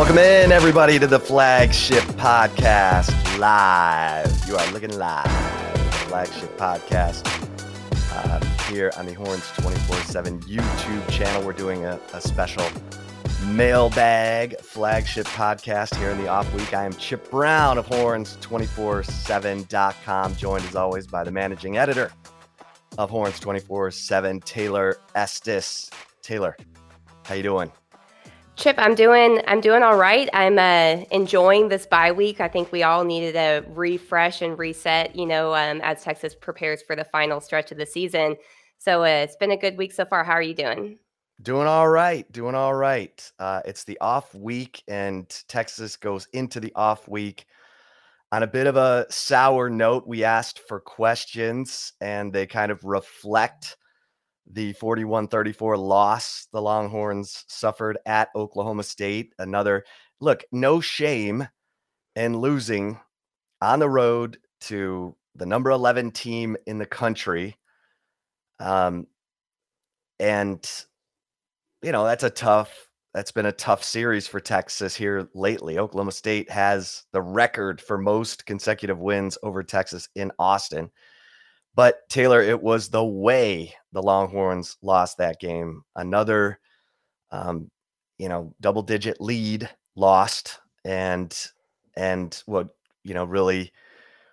Welcome in, everybody, to the flagship podcast live. You are looking live, flagship podcast uh, here on the Horns 24 7 YouTube channel. We're doing a, a special mailbag flagship podcast here in the off week. I am Chip Brown of Horns247.com, joined as always by the managing editor of Horns 24 7, Taylor Estes. Taylor, how you doing? Chip, I'm doing I'm doing all right. I'm uh, enjoying this bye week. I think we all needed a refresh and reset, you know, um, as Texas prepares for the final stretch of the season. So uh, it's been a good week so far. How are you doing? Doing all right. Doing all right. Uh, it's the off week, and Texas goes into the off week on a bit of a sour note. We asked for questions, and they kind of reflect the 41 34 loss the Longhorns suffered at Oklahoma State. Another look, no shame in losing on the road to the number 11 team in the country. Um, and, you know, that's a tough, that's been a tough series for Texas here lately. Oklahoma State has the record for most consecutive wins over Texas in Austin. But Taylor, it was the way the Longhorns lost that game. Another, um, you know, double digit lead lost, and and what you know really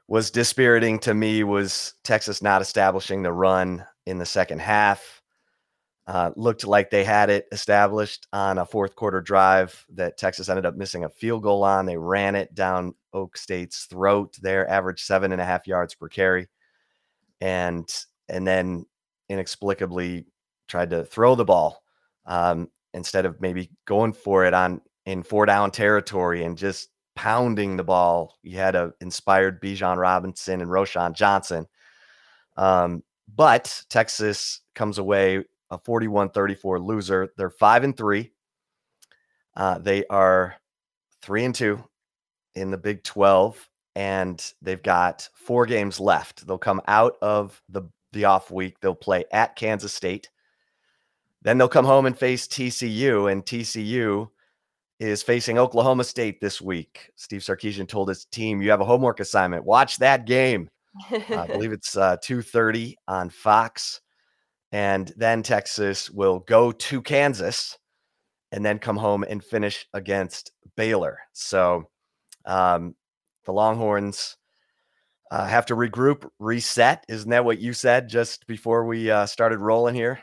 was dispiriting to me was Texas not establishing the run in the second half. Uh, looked like they had it established on a fourth quarter drive that Texas ended up missing a field goal on. They ran it down Oak State's throat. Their average seven and a half yards per carry and and then inexplicably tried to throw the ball um, instead of maybe going for it on in four down territory and just pounding the ball. You had a inspired Bijan Robinson and Roschon Johnson. Um, but Texas comes away a 41-34 loser. They're five and three. Uh, they are three and two in the Big 12 and they've got four games left. They'll come out of the the off week. They'll play at Kansas State. Then they'll come home and face TCU, and TCU is facing Oklahoma State this week. Steve Sarkisian told his team, "You have a homework assignment. Watch that game. uh, I believe it's uh, two thirty on Fox." And then Texas will go to Kansas, and then come home and finish against Baylor. So um, the Longhorns uh, have to regroup, reset. Isn't that what you said just before we uh, started rolling here?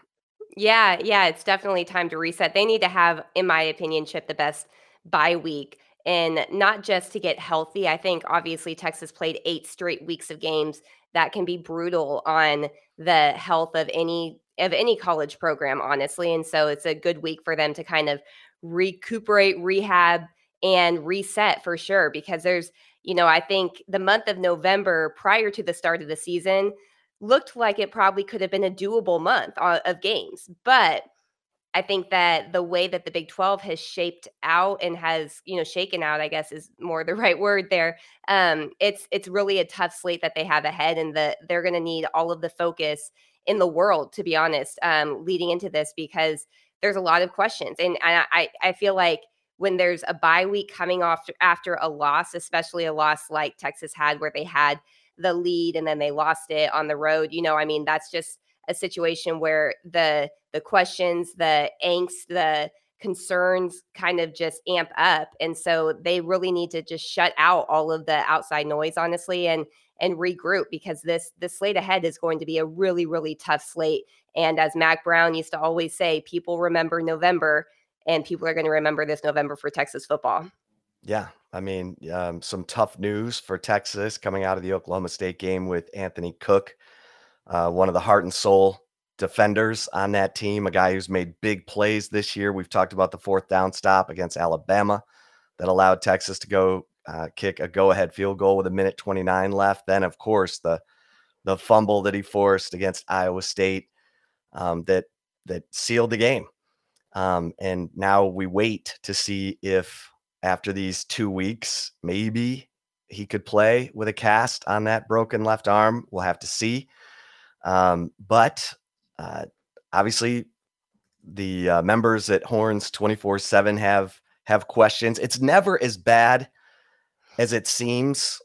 Yeah, yeah, it's definitely time to reset. They need to have, in my opinion, Chip the best bye week and not just to get healthy. I think obviously Texas played eight straight weeks of games. That can be brutal on the health of any of any college program, honestly. And so it's a good week for them to kind of recuperate, rehab, and reset for sure because there's you know, I think the month of November prior to the start of the season looked like it probably could have been a doable month of games. But I think that the way that the Big 12 has shaped out and has, you know, shaken out, I guess is more the right word there. Um, it's it's really a tough slate that they have ahead, and that they're going to need all of the focus in the world, to be honest, um, leading into this because there's a lot of questions, and I I feel like when there's a bye week coming off after a loss, especially a loss like Texas had, where they had the lead and then they lost it on the road. You know, I mean, that's just a situation where the the questions, the angst, the concerns kind of just amp up. And so they really need to just shut out all of the outside noise, honestly, and and regroup because this this slate ahead is going to be a really, really tough slate. And as Mack Brown used to always say, people remember November and people are going to remember this November for Texas football. Yeah, I mean, um, some tough news for Texas coming out of the Oklahoma State game with Anthony Cook, uh, one of the heart and soul defenders on that team, a guy who's made big plays this year. We've talked about the fourth down stop against Alabama that allowed Texas to go uh, kick a go-ahead field goal with a minute 29 left. Then, of course, the the fumble that he forced against Iowa State um, that that sealed the game. Um, and now we wait to see if after these two weeks, maybe he could play with a cast on that broken left arm. We'll have to see. Um, but uh, obviously, the uh, members at Horns 24 7 have have questions. It's never as bad as it seems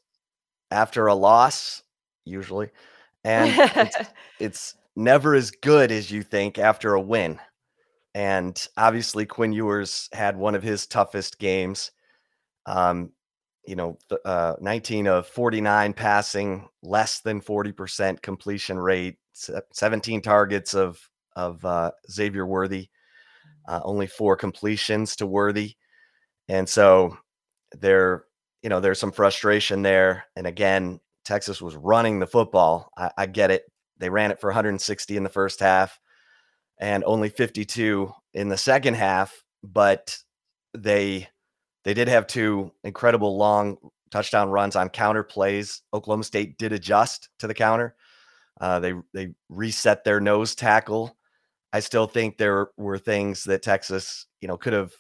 after a loss, usually. And it's, it's never as good as you think after a win. And obviously, Quinn Ewers had one of his toughest games. Um, you know, uh, 19 of 49 passing, less than 40% completion rate, 17 targets of of uh, Xavier Worthy, uh, only four completions to Worthy, and so there, you know, there's some frustration there. And again, Texas was running the football. I, I get it; they ran it for 160 in the first half, and only 52 in the second half. But they they did have two incredible long touchdown runs on counter plays. Oklahoma State did adjust to the counter. Uh, they they reset their nose tackle. I still think there were things that Texas, you know, could have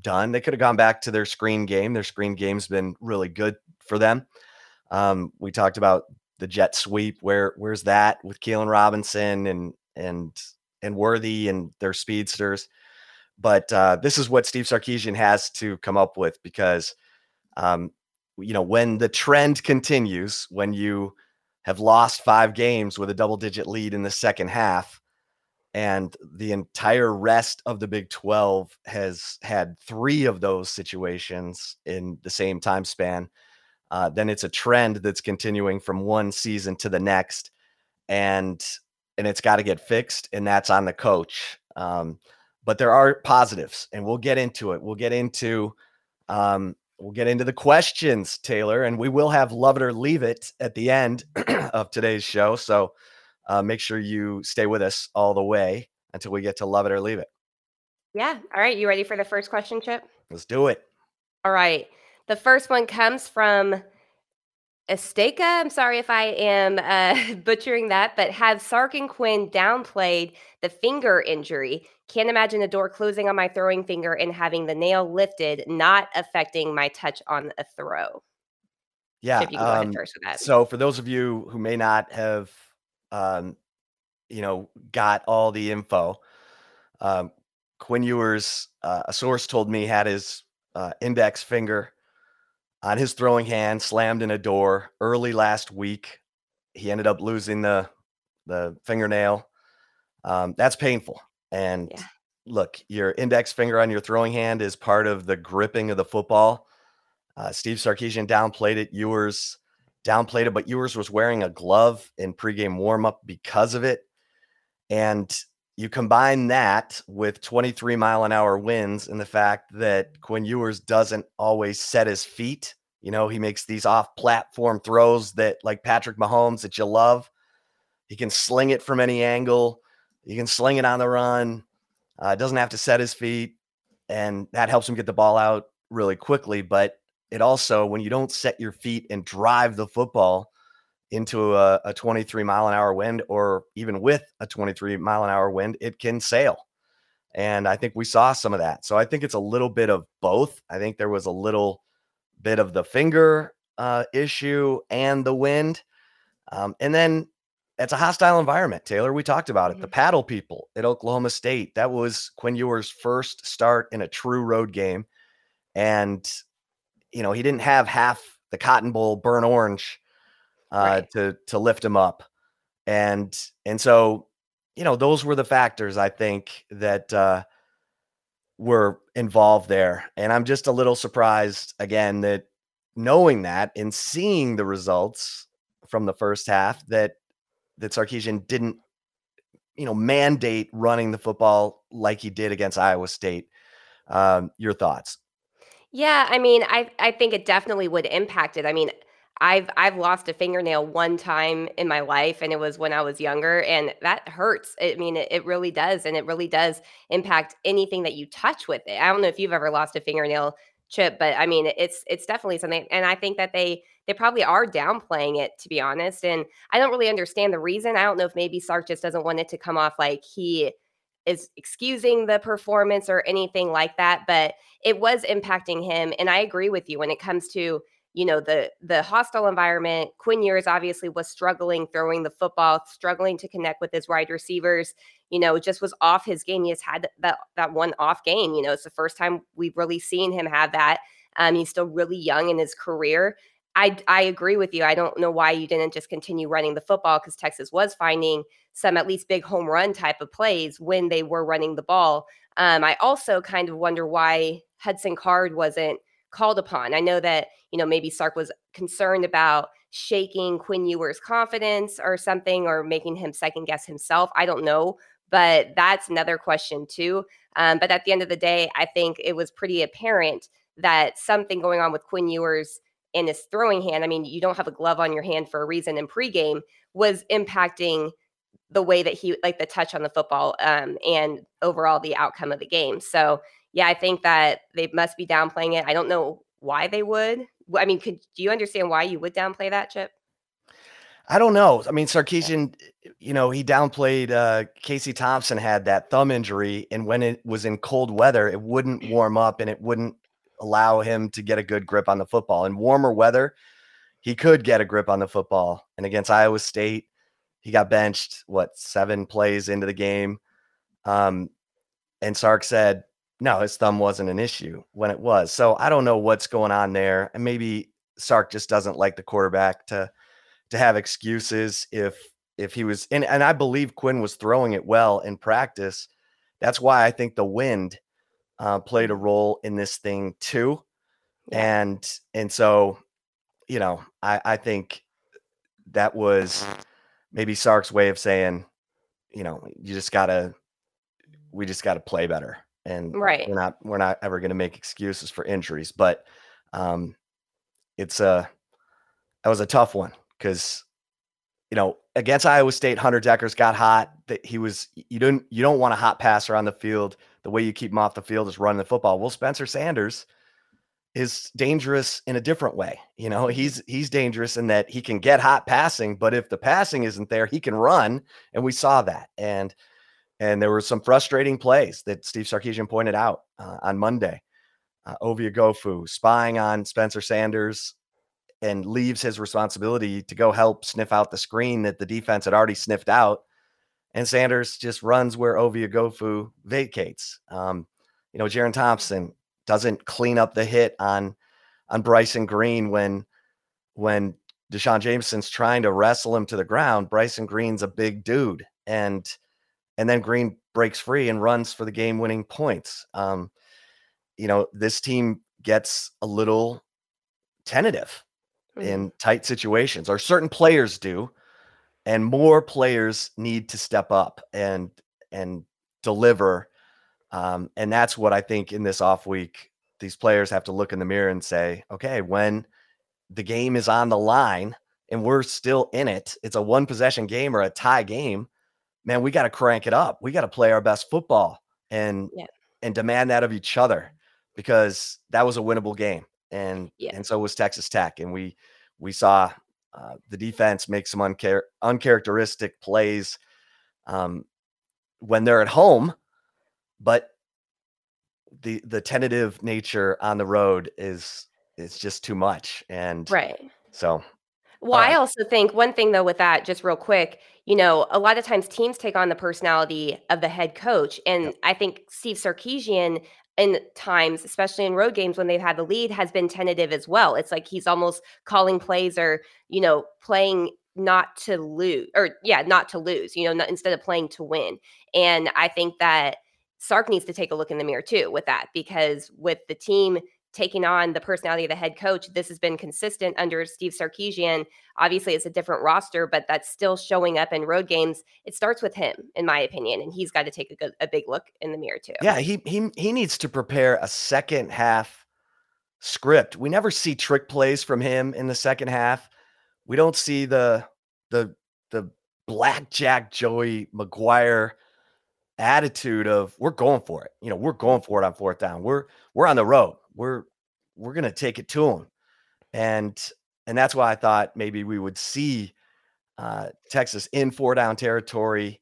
done. They could have gone back to their screen game. Their screen game's been really good for them. Um, we talked about the jet sweep. Where where's that with Keilan Robinson and and and Worthy and their speedsters? But uh, this is what Steve Sarkisian has to come up with because, um, you know, when the trend continues, when you have lost five games with a double digit lead in the second half. And the entire rest of the Big 12 has had three of those situations in the same time span. Uh, then it's a trend that's continuing from one season to the next. And and it's got to get fixed, and that's on the coach. Um, but there are positives, and we'll get into it. We'll get into um, we'll get into the questions, Taylor, and we will have love it or leave it at the end of today's show. So uh, make sure you stay with us all the way until we get to love it or leave it. Yeah. All right. You ready for the first question, Chip? Let's do it. All right. The first one comes from Esteka. I'm sorry if I am uh, butchering that, but have Sark and Quinn downplayed the finger injury? Can't imagine the door closing on my throwing finger and having the nail lifted, not affecting my touch on a throw. Yeah. Um, so, for those of you who may not have, um, you know, got all the info, um, Quinn Ewers, uh, a source told me, had his uh, index finger on his throwing hand slammed in a door early last week. He ended up losing the the fingernail. Um, that's painful. And yeah. look, your index finger on your throwing hand is part of the gripping of the football. Uh, Steve Sarkisian downplayed it. Ewers downplayed it, but Ewers was wearing a glove in pregame warmup because of it. And you combine that with 23 mile an hour winds and the fact that Quinn Ewers doesn't always set his feet. You know, he makes these off platform throws that, like Patrick Mahomes, that you love. He can sling it from any angle. he can sling it on the run. Uh, doesn't have to set his feet, and that helps him get the ball out really quickly. But it also, when you don't set your feet and drive the football into a, a 23 mile an hour wind, or even with a 23 mile an hour wind, it can sail. And I think we saw some of that. So I think it's a little bit of both. I think there was a little bit of the finger uh, issue and the wind. Um, and then it's a hostile environment, Taylor. We talked about it. Mm-hmm. The paddle people at Oklahoma State. That was Quinn Ewers' first start in a true road game. And, you know, he didn't have half the Cotton Bowl burn orange uh, right. to to lift him up. And and so, you know, those were the factors I think that uh were involved there. And I'm just a little surprised again that knowing that and seeing the results from the first half that that Sarkisian didn't you know mandate running the football like he did against Iowa State. Um, your thoughts? Yeah, I mean, I I think it definitely would impact it. I mean, I've I've lost a fingernail one time in my life, and it was when I was younger, and that hurts. I mean, it, it really does, and it really does impact anything that you touch with it. I don't know if you've ever lost a fingernail chip, but I mean, it's it's definitely something, and I think that they they probably are downplaying it to be honest. And I don't really understand the reason. I don't know if maybe Sark just doesn't want it to come off like he is excusing the performance or anything like that, but it was impacting him. And I agree with you when it comes to you know the the hostile environment. Quinn Ewers obviously was struggling throwing the football, struggling to connect with his wide receivers. You know, just was off his game. He has had that that one off game. You know, it's the first time we've really seen him have that. Um, he's still really young in his career. I I agree with you. I don't know why you didn't just continue running the football because Texas was finding some at least big home run type of plays when they were running the ball. Um, I also kind of wonder why Hudson Card wasn't called upon. I know that you know maybe Sark was concerned about shaking Quinn Ewers' confidence or something, or making him second guess himself. I don't know, but that's another question too. Um, but at the end of the day, I think it was pretty apparent that something going on with Quinn Ewers and his throwing hand, I mean, you don't have a glove on your hand for a reason in pregame, was impacting the way that he like the touch on the football um, and overall the outcome of the game. So yeah, I think that they must be downplaying it. I don't know why they would. I mean, could do you understand why you would downplay that, Chip? I don't know. I mean, Sarkisian, you know, he downplayed uh Casey Thompson had that thumb injury, and when it was in cold weather, it wouldn't warm up and it wouldn't allow him to get a good grip on the football. In warmer weather, he could get a grip on the football. And against Iowa State, he got benched, what, seven plays into the game. Um, and Sark said, no, his thumb wasn't an issue when it was. So I don't know what's going on there. And maybe Sark just doesn't like the quarterback to to have excuses if if he was and, and I believe Quinn was throwing it well in practice. That's why I think the wind uh, played a role in this thing too. Yeah. And and so, you know, I, I think that was maybe Sark's way of saying, you know, you just gotta we just gotta play better. And right. we're not we're not ever gonna make excuses for injuries. But um it's a that was a tough one because you know, against Iowa State, Hunter Dekkers got hot. That he was you don't you don't want a hot passer on the field the way you keep him off the field is running the football. Well, Spencer Sanders is dangerous in a different way. You know, he's he's dangerous in that he can get hot passing, but if the passing isn't there, he can run, and we saw that. And and there were some frustrating plays that Steve Sarkisian pointed out uh, on Monday. Uh, Ovie Oghoufo spying on Spencer Sanders and leaves his responsibility to go help sniff out the screen that the defense had already sniffed out and Sanders just runs where Ovie Oghoufo vacates. Um, you know, Jerrin Thompson doesn't clean up the hit on on Bryson Green when when D'Shawn Jamison's trying to wrestle him to the ground. Bryson Green's a big dude, and and then Green breaks free and runs for the game winning points. Um, you know, this team gets a little tentative mm-hmm. in tight situations, or certain players do and more players need to step up and and deliver um, and that's what i think in this off week these players have to look in the mirror and say okay when the game is on the line and we're still in it it's a one possession game or a tie game man we got to crank it up we got to play our best football and yeah. and demand that of each other because that was a winnable game and yeah. and so was texas tech and we we saw uh, the defense make some unchar- uncharacteristic plays um, when they're at home, but the the tentative nature on the road is is just too much. And right, so. Well, uh, I also think one thing though with that, just real quick, you know, a lot of times teams take on the personality of the head coach, and yep. I think Steve Sarkisian in times, especially in road games when they've had the lead, has been tentative as well. It's like he's almost calling plays or, you know, playing not to lose or yeah, not to lose, you know, not, instead of playing to win. And I think that Sark needs to take a look in the mirror too with that because with the team taking on the personality of the head coach. This has been consistent under Steve Sarkisian. Obviously, it's a different roster, but that's still showing up in road games. It starts with him, in my opinion, and he's got to take a, good, a big look in the mirror too. Yeah, he he he needs to prepare a second half script. We never see trick plays from him in the second half. We don't see the the the blackjack Joey McGuire attitude of we're going for it. You know, we're going for it on fourth down. We're we're on the road we're we're to take it to them. And and that's why I thought maybe we would see uh, Texas in four down territory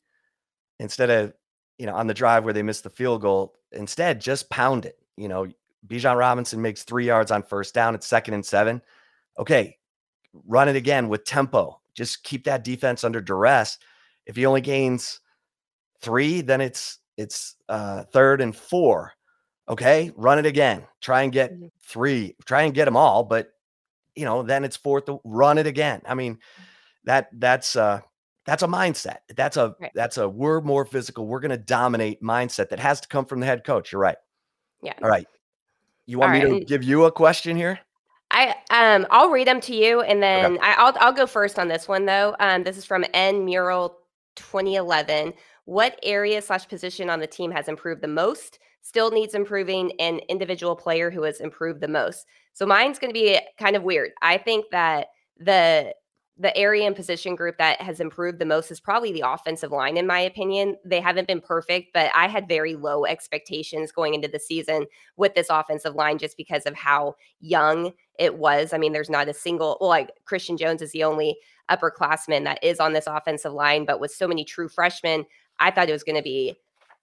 instead of you know on the drive where they missed the field goal. Instead, just pound it. You know, Bijan Robinson makes three yards on first down. It's second and seven. Okay, run it again with tempo. Just keep that defense under duress. If he only gains three, then it's it's uh, third and four. Okay, run it again. Try and get mm-hmm. three. Try and get them all, but you know, then it's fourth. Run it again. I mean, that that's uh that's a mindset. That's a right. that's a we're more physical. We're going to dominate mindset that has to come from the head coach. You're right. Yeah. All right. You want all me right. to give you a question here? I um I'll read them to you and then okay. I, will I'll go first on this one though. Um, this is from N Mural 2011. What area slash position on the team has improved the most? Still needs improving and individual player who has improved the most. So mine's going to be kind of weird. I think that the the area and position group that has improved the most is probably the offensive line in my opinion. They haven't been perfect, but I had very low expectations going into the season with this offensive line just because of how young it was. I mean, there's not a single well, like Christian Jones is the only upperclassman that is on this offensive line, but with so many true freshmen, I thought it was going to be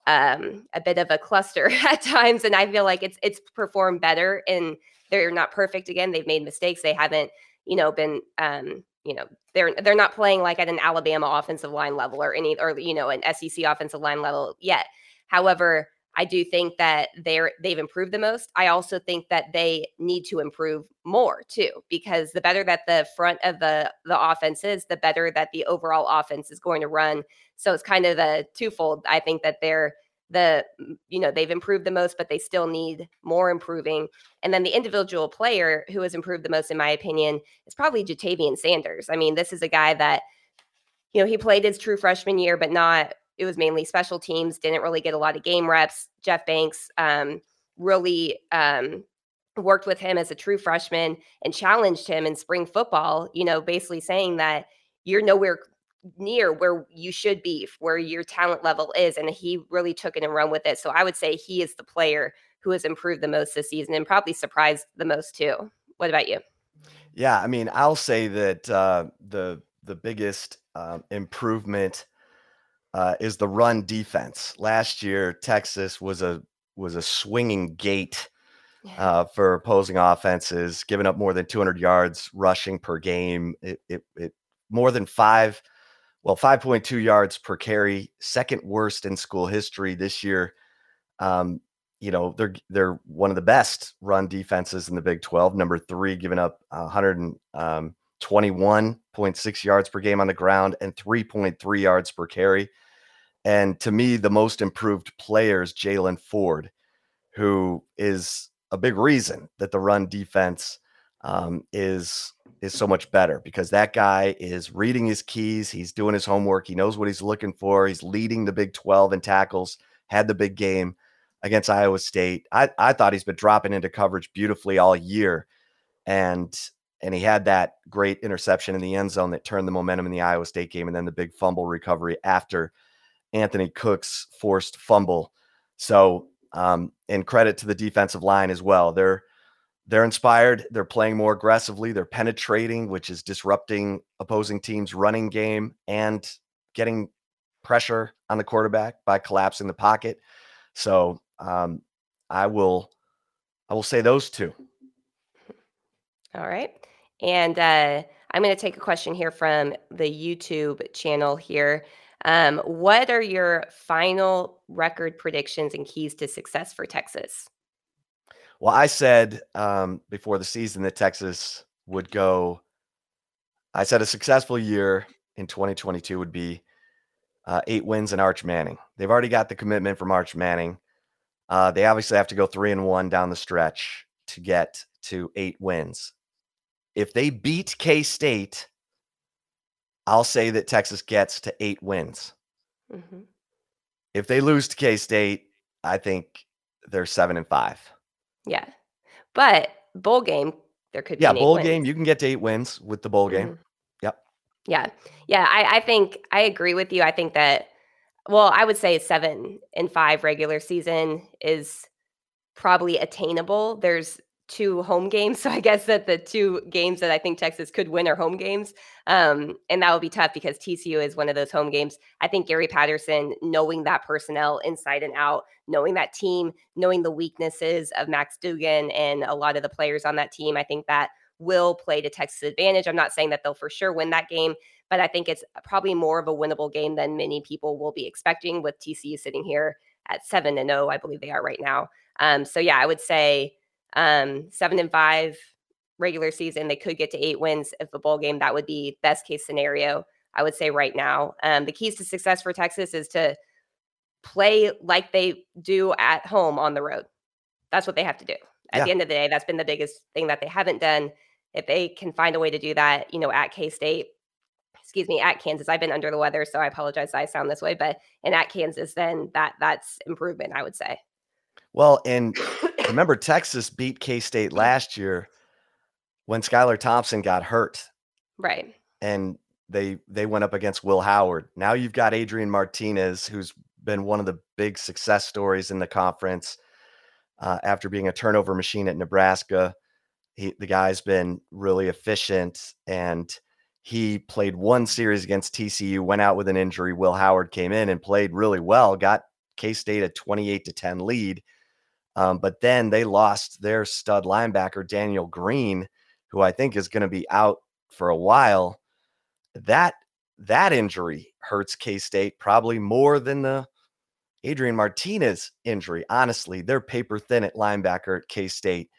um, a bit of a cluster at times, and I feel like it's it's performed better. And they're not perfect. Again, they've made mistakes. They haven't, you know, been, um, you know, they're they're not playing like at an Alabama offensive line level or any or you know an SEC offensive line level yet. However, I do think that they're they've improved the most. I also think that they need to improve more too, because the better that the front of the the offense is, the better that the overall offense is going to run. So it's kind of a twofold. I think that they're the you know they've improved the most, but they still need more improving. And then the individual player who has improved the most, in my opinion, is probably Ja'Tavion Sanders. I mean, this is a guy that you know he played his true freshman year, but not it was mainly special teams, didn't really get a lot of game reps. Jeff Banks um, really um, worked with him as a true freshman and challenged him in spring football, you know, basically saying that you're nowhere near where you should be, where your talent level is. And he really took it and run with it. So I would say he is the player who has improved the most this season and probably surprised the most too. What about you? Yeah, I mean, I'll say that uh, the the biggest uh, improvement uh, is the run defense. Last year, Texas was a was a swinging gate uh, for opposing offenses, giving up more than 200 yards rushing per game. It, it, it more than five, well, 5.2 yards per carry, second worst in school history this year. Um, you know they're they're one of the best run defenses in the Big 12. Number three, giving up 121.6 um, yards per game on the ground and 3.3 yards per carry. And to me, the most improved player is Jaylan Ford, who is a big reason that the run defense um, is is so much better because that guy is reading his keys, he's doing his homework, he knows what he's looking for, he's leading the Big 12 in tackles, had the big game against Iowa State. I, I thought he's been dropping into coverage beautifully all year. And and he had that great interception in the end zone that turned the momentum in the Iowa State game and then the big fumble recovery after Anthony Cook's forced fumble. So, um, and credit to the defensive line as well. They're they're inspired. They're playing more aggressively. They're penetrating, which is disrupting opposing teams' running game and getting pressure on the quarterback by collapsing the pocket. So, um, I will I will say those two. All right. And uh, I'm going to take a question here from the YouTube channel here. Um, what are your final record predictions and keys to success for Texas? Well, I said um, before the season that Texas would go. I said a successful year in 2022 would be uh, eight wins and Arch Manning. They've already got the commitment from Arch Manning. Uh, they obviously have to go three and one down the stretch to get to eight wins. If they beat K State, I'll say that Texas gets to eight wins. Mm-hmm. If they lose to K State, I think they're seven and five. Yeah, but bowl game there could yeah bowl wins. game you can get to eight wins with the bowl game. Mm-hmm. Yep. Yeah, yeah. I, I think I agree with you. I think that well, I would say seven and five regular season is probably attainable. There's two home games. So I guess that the two games that I think Texas could win are home games. Um, and that will be tough because TCU is one of those home games. I think Gary Patterson, knowing that personnel inside and out, knowing that team, knowing the weaknesses of Max Duggan and a lot of the players on that team, I think that will play to Texas' advantage. I'm not saying that they'll for sure win that game, but I think it's probably more of a winnable game than many people will be expecting with TCU sitting here at 7 and 0, I believe they are right now. Um, so yeah, I would say um, seven and five regular season. They could get to eight wins if a bowl game. That would be best case scenario. I would say right now. Um, the keys to success for Texas is to play like they do at home on the road. That's what they have to do. At yeah. the end of the day, that's been the biggest thing that they haven't done. If they can find a way to do that, you know, at K State, excuse me, at Kansas, I've been under the weather, so I apologize. I sound this way, but and at Kansas, then that that's improvement. I would say. Well, and remember, Texas beat K State last year when Skylar Thompson got hurt. Right. And they they went up against Will Howard. Now you've got Adrian Martinez, who's been one of the big success stories in the conference uh, after being a turnover machine at Nebraska. He, the guy's been really efficient and he played one series against TCU, went out with an injury. Will Howard came in and played really well, got K State a 28 to 10 lead. Um, but then they lost their stud linebacker, Daniel Green, who I think is going to be out for a while. That that injury hurts K State probably more than the Adrian Martinez injury. Honestly, they're paper thin at linebacker at K State.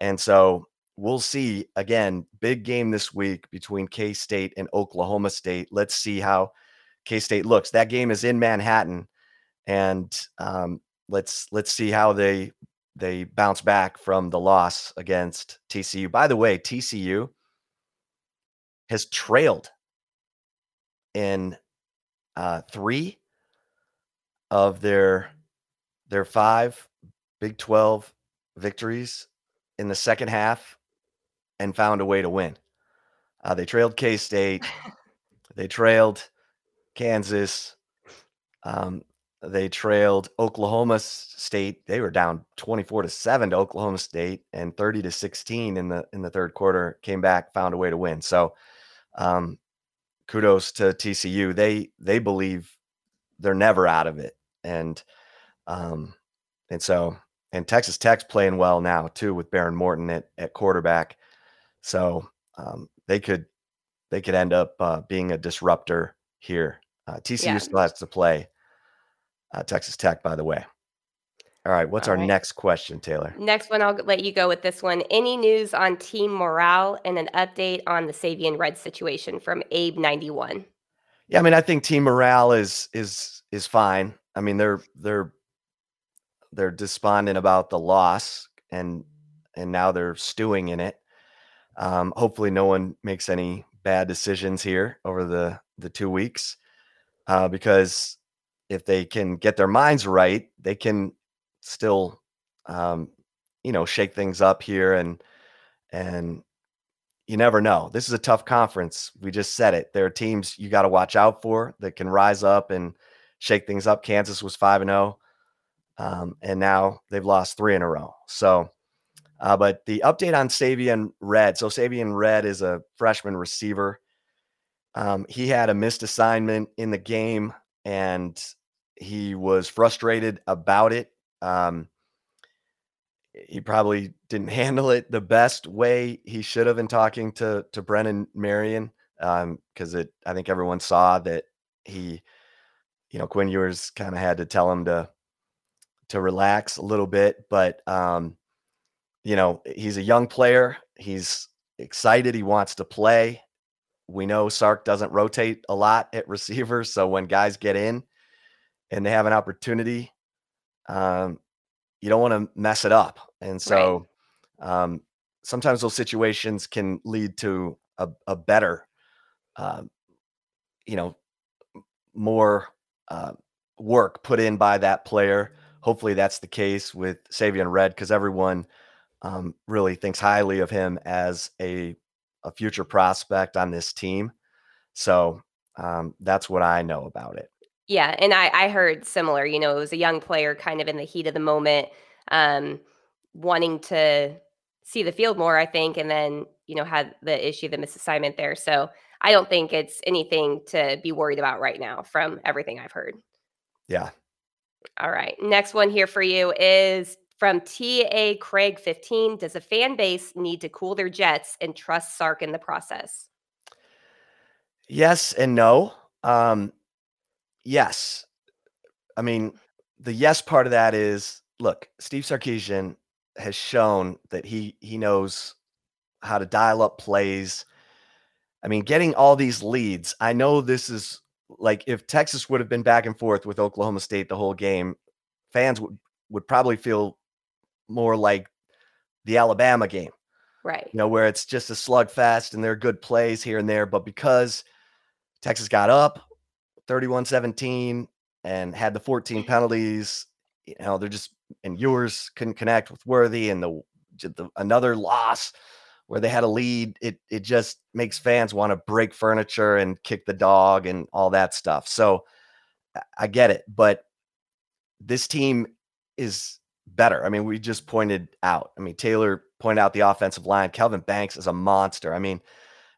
And so we'll see again, big game this week between K State and Oklahoma State. Let's see how K State looks. That game is in Manhattan. And um, let's let's see how they they bounce back from the loss against TCU. By the way, TCU has trailed in uh, three of their their five Big 12 victories in the second half and found a way to win. Uh, they trailed K State, they trailed Kansas, um, they trailed Oklahoma State. They were down 24 to 7 to Oklahoma State and 30 to 16 in the in the third quarter. Came back, found a way to win. So um, kudos to TCU. They they believe they're never out of it. And um, and so and Texas Tech's playing well now too with Behren Morton at, at quarterback. So um, they could they could end up uh, being a disruptor here. Uh, TCU yeah. still has to play uh, Texas Tech, by the way. All right, what's All our right. next question, Taylor? Next one, I'll let you go with this one. Any news on team morale and an update on the Savion Red situation from Abe ninety one? Yeah, I mean, I think team morale is is is fine. I mean, they're they're they're despondent about the loss, and and now they're stewing in it. Um, hopefully, no one makes any bad decisions here over the the two weeks, uh, because if they can get their minds right, they can still, um, you know, shake things up here and and you never know. This is a tough conference. We just said it. There are teams you got to watch out for that can rise up and shake things up. Kansas was five and zero, oh, um, and now they've lost three in a row. So, uh, but the update on Savion Red. So Savion Red is a freshman receiver. Um, he had a missed assignment in the game and he was frustrated about it. Um, he probably didn't handle it the best way he should have in talking to to Brennan Marion because um, it I think everyone saw that he you know Quinn Ewers kind of had to tell him to to relax a little bit but um, you know he's a young player he's excited he wants to play we know Sark doesn't rotate a lot at receivers. So when guys get in and they have an opportunity, um, you don't want to mess it up. And so right. um, sometimes those situations can lead to a, a better, uh, you know, more uh, work put in by that player. Hopefully that's the case with Savion Red because everyone um, really thinks highly of him as a, a future prospect on this team. So um, that's what I know about it. Yeah, and I I heard similar. You know, it was a young player, kind of in the heat of the moment, um, wanting to see the field more. I think, and then you know had the issue, the misassignment there. So I don't think it's anything to be worried about right now, from everything I've heard. Yeah. All right. Next one here for you is from TA Craig 15. Does a fan base need to cool their jets and trust Sark in the process? Yes and no. Um, yes. I mean, the yes part of that is look, Steve Sarkisian has shown that he he knows how to dial up plays. I mean, getting all these leads. I know this is like if Texas would have been back and forth with Oklahoma State the whole game, fans would would probably feel more like the Alabama game. Right. You know, where it's just a slugfest and there are good plays here and there, but because Texas got up 31 17 and had the 14 penalties. You know, they're just, and Ewers couldn't connect with Worthy and the, the another loss where they had a lead. It, it just makes fans want to break furniture and kick the dog and all that stuff. So I get it. But this team is better. I mean, we just pointed out, I mean, Taylor pointed out the offensive line. Kelvin Banks is a monster. I mean,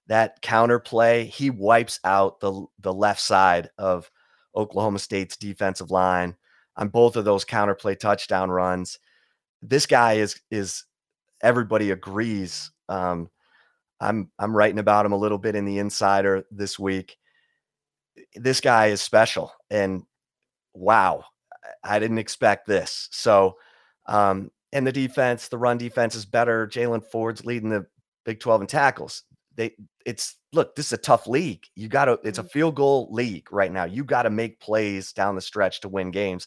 that counter play, he wipes out the the left side of Oklahoma State's defensive line on both of those counter play touchdown runs. This guy is is everybody agrees. Um, I'm I'm writing about him a little bit in the Insider this week. This guy is special, and wow, I didn't expect this. So, um, and the defense, the run defense is better. Jaylan Ford's leading the Big 12 in tackles they it's look, this is a tough league. You got to it's a mm-hmm. field goal league right now. You got to make plays down the stretch to win games.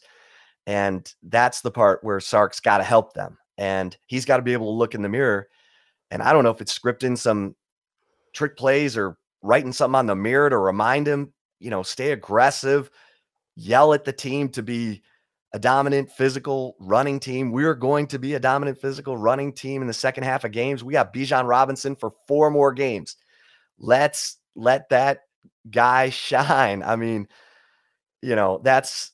And that's the part where Sark's got to help them. And he's got to be able to look in the mirror. And I don't know if it's scripting some trick plays or writing something on the mirror to remind him, you know, stay aggressive, yell at the team to be a dominant physical running team. We're going to be a dominant physical running team in the second half of games. We got Bijan Robinson for four more games. Let's let that guy shine. I mean, you know, that's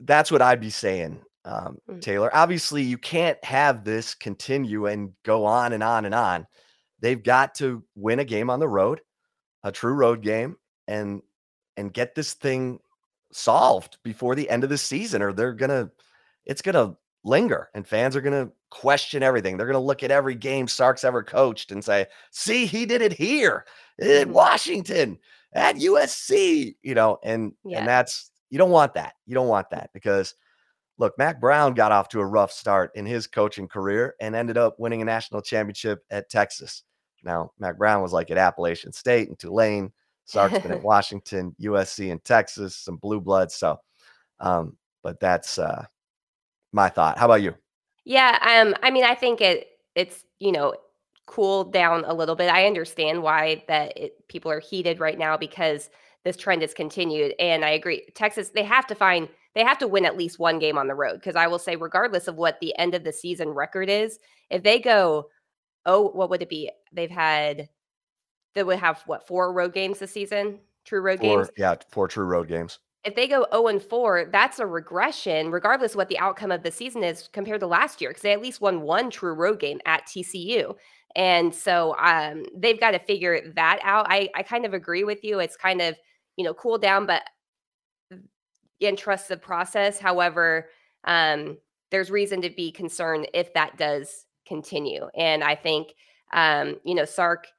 that's what I'd be saying, um, mm. Taylor. Obviously, you can't have this continue and go on and on and on. They've got to win a game on the road, a true road game, and and get this thing solved before the end of the season, or they're gonna it's gonna linger and fans are gonna question everything. They're gonna look at every game Sark's ever coached and say, see, he did it here in mm-hmm. Washington at USC, you know, and yeah. and that's you don't want that. You don't want that because look, Mack Brown got off to a rough start in his coaching career and ended up winning a national championship at Texas. Now, Mack Brown was like at Appalachian State and Tulane. Sark's been at Washington, USC, and Texas, some blue blood. So, um, but that's uh, my thought. How about you? Yeah, um, I mean, I think it it's you know cooled down a little bit. I understand why that it, people are heated right now because this trend has continued, and I agree. Texas, they have to find they have to win at least one game on the road because I will say, regardless of what the end of the season record is, if they go, oh, what would it be? They've had that would have what four road games this season? True road four, games. Yeah, four true road games. If they go 0 and 4, that's a regression, regardless of what the outcome of the season is compared to last year, because they at least won one true road game at TCU. And so um, they've got to figure that out. I, I kind of agree with you. It's kind of, you know, cool down, but and trust the process. However, um, there's reason to be concerned if that does continue. And I think, um, you know, Sark –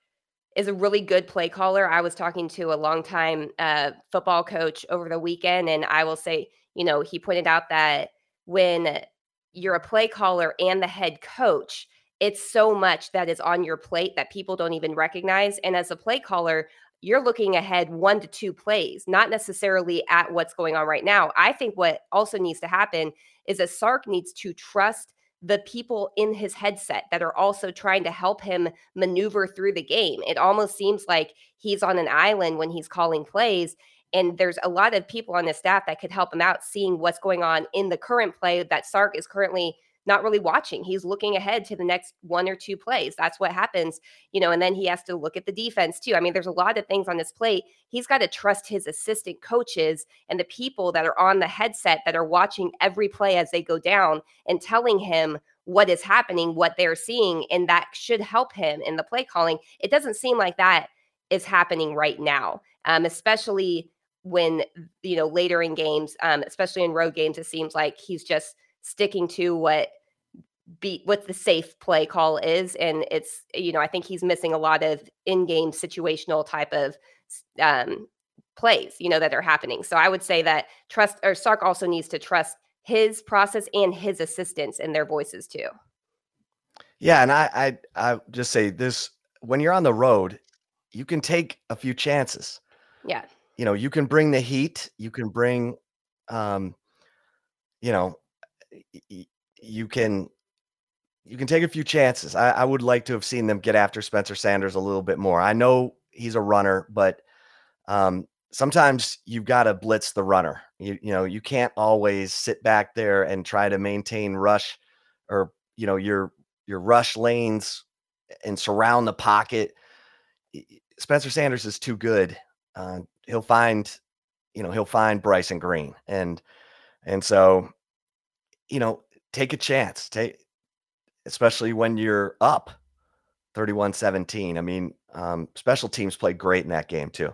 is a really good play caller. I was talking to a longtime uh, football coach over the weekend, and I will say, you know, he pointed out that when you're a play caller and the head coach, it's so much that is on your plate that people don't even recognize. And as a play caller, you're looking ahead one to two plays, not necessarily at what's going on right now. I think what also needs to happen is that Sark needs to trust the people in his headset that are also trying to help him maneuver through the game. It almost seems like he's on an island when he's calling plays. And there's a lot of people on the staff that could help him out seeing what's going on in the current play that Sark is currently not really watching. He's looking ahead to the next one or two plays. That's what happens, you know, and then he has to look at the defense too. I mean, there's a lot of things on his plate. He's got to trust his assistant coaches and the people that are on the headset that are watching every play as they go down and telling him what is happening, what they're seeing, and that should help him in the play calling. It doesn't seem like that is happening right now, um, especially when you know later in games, um, especially in road games. It seems like he's just sticking to what be what the safe play call is and it's you know i think he's missing a lot of in-game situational type of um, plays you know that are happening. So i would say that trust or sark also needs to trust his process and his assistants and their voices too. Yeah and i i i just say this when you're on the road you can take a few chances. Yeah. You know you can bring the heat you can bring um you know you can you can take a few chances. I, I, would like to have seen them get after Spencer Sanders a little bit more. I know he's a runner, but um, sometimes you've got to blitz the runner. You, you know, you can't always sit back there and try to maintain rush or you know your your rush lanes and surround the pocket. Spencer Sanders is too good. Uh, he'll find, you know, he'll find Bryson Green, and and so, you know, take a chance. Take especially when you're up 31 17. I mean, um, special teams played great in that game, too.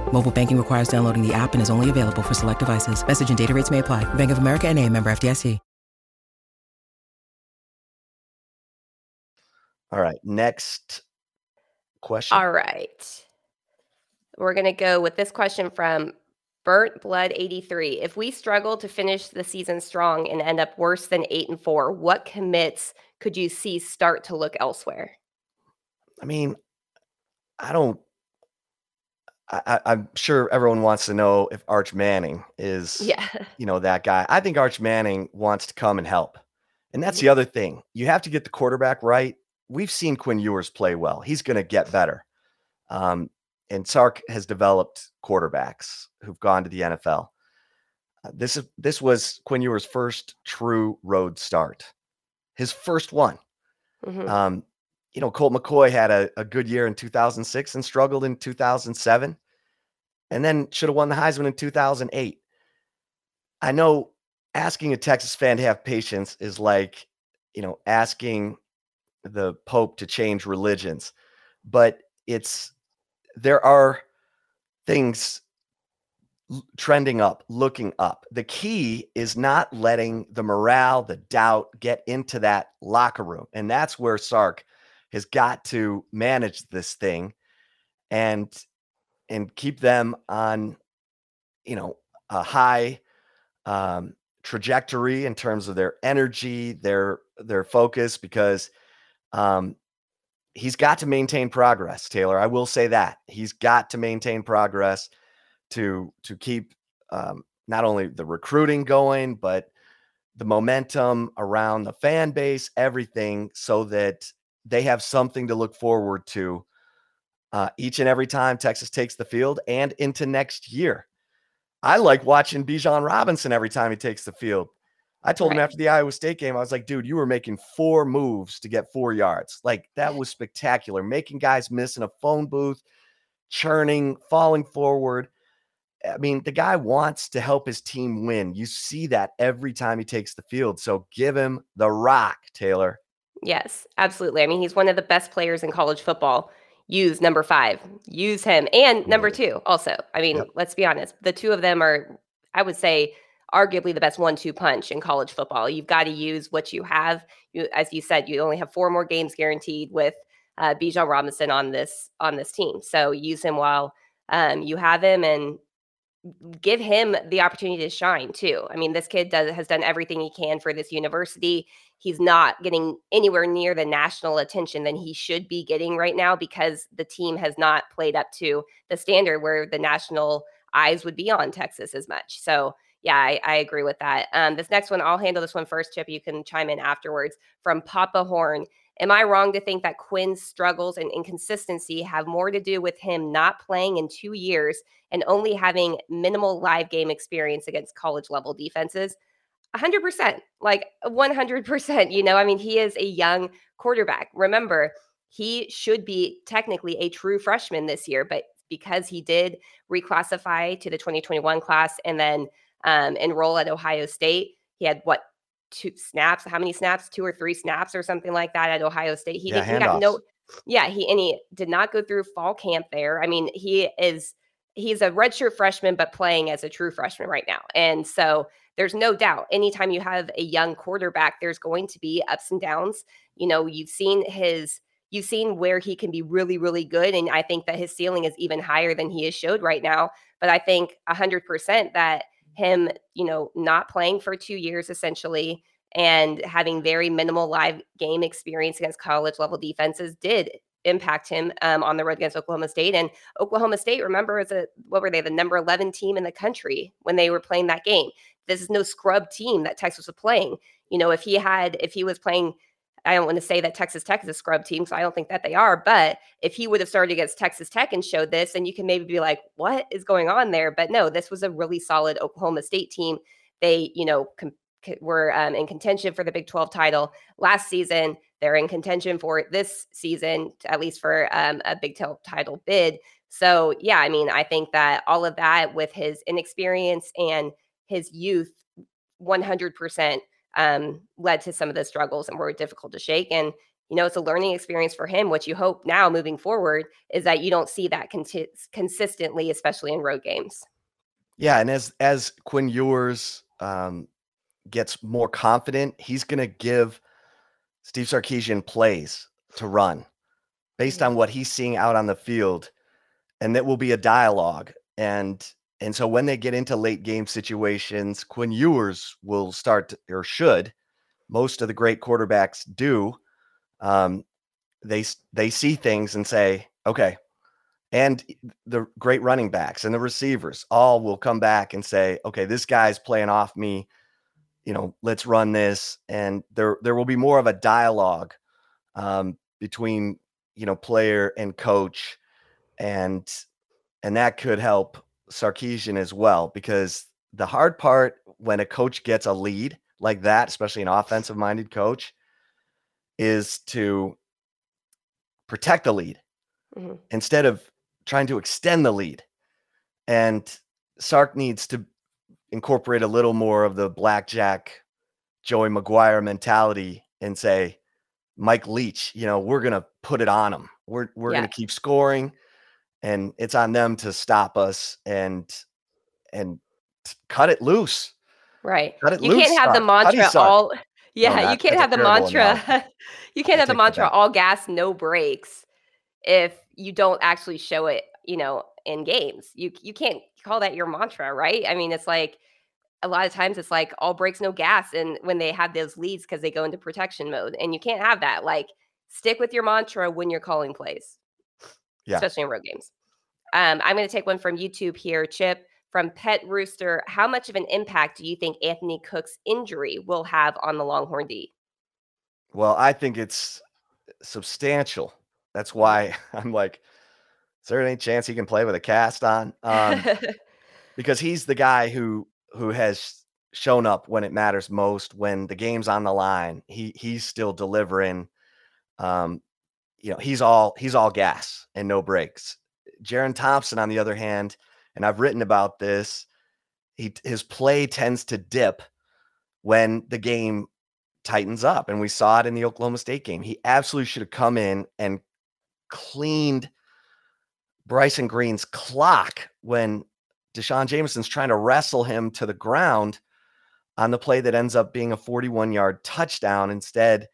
Mobile banking requires downloading the app and is only available for select devices. Message and data rates may apply. Bank of America and a member FDIC. All right. Next question. All right. We're going to go with this question from Burnt Blood 83. If we struggle to finish the season strong and end up worse than eight and four, what commits could you see start to look elsewhere? I mean, I don't I, am sure everyone wants to know if Arch Manning is, yeah, you know, that guy. I think Arch Manning wants to come and help, and that's the other thing. You have to get the quarterback right. We've seen Quinn Ewers play well. He's going to get better. Um, and Sark has developed quarterbacks who've gone to the NFL. Uh, this is this was Quinn Ewers' first true road start, his first one. Mm-hmm. Um, you know, Colt McCoy had a, a good year in 2006 and struggled in 2007 and then should have won the Heisman in 2008. I know asking a Texas fan to have patience is like, you know, asking the Pope to change religions, but it's there are things trending up, looking up. The key is not letting the morale, the doubt get into that locker room. And that's where Sark has got to manage this thing and and keep them on you know a high um, trajectory in terms of their energy their their focus because um, he's got to maintain progress taylor i will say that. He's got to maintain progress to to keep um, not only the recruiting going but the momentum around the fan base everything so that they have something to look forward to uh, each and every time Texas takes the field and into next year. I like watching Bijan Robinson every time he takes the field. I told him after the Iowa State game, I was like, dude, you were making four moves to get four yards. Like that was spectacular. Making guys miss in a phone booth, churning, falling forward. I mean, the guy wants to help his team win. You see that every time he takes the field. So give him the rock, Taylor. Yes, absolutely. I mean, he's one of the best players in college football. Use number five, use him, and number two also. I mean, Yep. let's be honest. The two of them are, I would say, arguably the best one-two punch in college football. You've got to use what you have. You, as you said, you only have four more games guaranteed with uh, Bijan Robinson on this on this team. So use him while um, you have him, and give him the opportunity to shine too. I mean, this kid does has done everything he can for this university. He's not getting anywhere near the national attention than he should be getting right now because the team has not played up to the standard where the national eyes would be on Texas as much. So yeah, I, I agree with that. Um, this next one, I'll handle this one first, Chip. You can chime in afterwards. From Papa Horn. Am I wrong to think that Quinn's struggles and inconsistency have more to do with him not playing in two years and only having minimal live game experience against college level defenses? 100%, like 100%. You know, I mean, he is a young quarterback. Remember, he should be technically a true freshman this year, but because he did reclassify to the 2021 class and then um, enroll at Ohio State, he had what two snaps? How many snaps? Two or three snaps or something like that at Ohio State. He, Yeah, did, he got no. Yeah, he and he did not go through fall camp there. I mean, he is he's a redshirt freshman, but playing as a true freshman right now. And so there's no doubt anytime you have a young quarterback, there's going to be ups and downs. You know, you've seen his you've seen where he can be really, really good. And I think that his ceiling is even higher than he has showed right now. But I think hundred percent that him, you know, not playing for two years essentially and having very minimal live game experience against college level defenses did impact him um, on the road against Oklahoma State. And Oklahoma State, remember, is a what were they, the number 11 team in the country when they were playing that game. This is no scrub team that Texas was playing. You know, if he had, if he was playing, I don't want to say that Texas Tech is a scrub team, so I don't think that they are. But if he would have started against Texas Tech and showed this, then you can maybe be like, what is going on there? But no, this was a really solid Oklahoma State team. They, you know, com- were um, in contention for the Big 12 title last season. They're in contention for this season, at least for um, a Big 12 title bid. So, yeah, I mean, I think that all of that with his inexperience and his youth 100% um, led to some of the struggles and were difficult to shake. And, you know, it's a learning experience for him. What you hope now moving forward is that you don't see that conti- consistently, especially in road games. Yeah, and as as Quinn Ewers um, gets more confident, he's going to give Steve Sarkisian plays to run based on what he's seeing out on the field, and that will be a dialogue. And and so when they get into late game situations, Quinn Ewers will start or should. Most of the great quarterbacks do. Um, they they see things and say, okay, and the great running backs and the receivers all will come back and say, okay, this guy's playing off me. You know, let's run this. And there there will be more of a dialogue um, between you know player and coach, and and that could help Sarkisian as well because the hard part when a coach gets a lead like that, especially an offensive minded coach, is to protect the lead Mhm. instead of trying to extend the lead. And Sark needs to incorporate a little more of the blackjack Joey McGuire mentality and say, Mike Leach, you know, we're gonna put it on them. We're we're Yeah. gonna keep scoring, and it's on them to stop us and and cut it loose. Right. Cut it You loose, can't have the mantra all yeah, you can't have the mantra you can't I have the mantra all gas, no brakes if you don't actually show it, you know, in games. You you can't call that your mantra, right? I mean, it's like a lot of times it's like all breaks, no gas, and when they have those leads because they go into protection mode, and you can't have that. Like, stick with your mantra when you're calling plays, Yeah. especially in road games. Um, I'm going to take one from YouTube here, Chip from Pet Rooster. How much of an impact do you think Anthony Cook's injury will have on the Longhorn D? Well, I think it's substantial. That's why I'm like, is there any chance he can play with a cast on? Um, because he's the guy who who has shown up when it matters most, when the game's on the line. He he's still delivering. Um, you know, he's all he's all gas and no brakes. Jerrin Thompson, on the other hand, and I've written about this, he his play tends to dip when the game tightens up. And we saw it in the Oklahoma State game. He absolutely should have come in and cleaned Bryson Green's clock when D'Shawn Jamison's trying to wrestle him to the ground on the play that ends up being a 41 yard touchdown. Instead,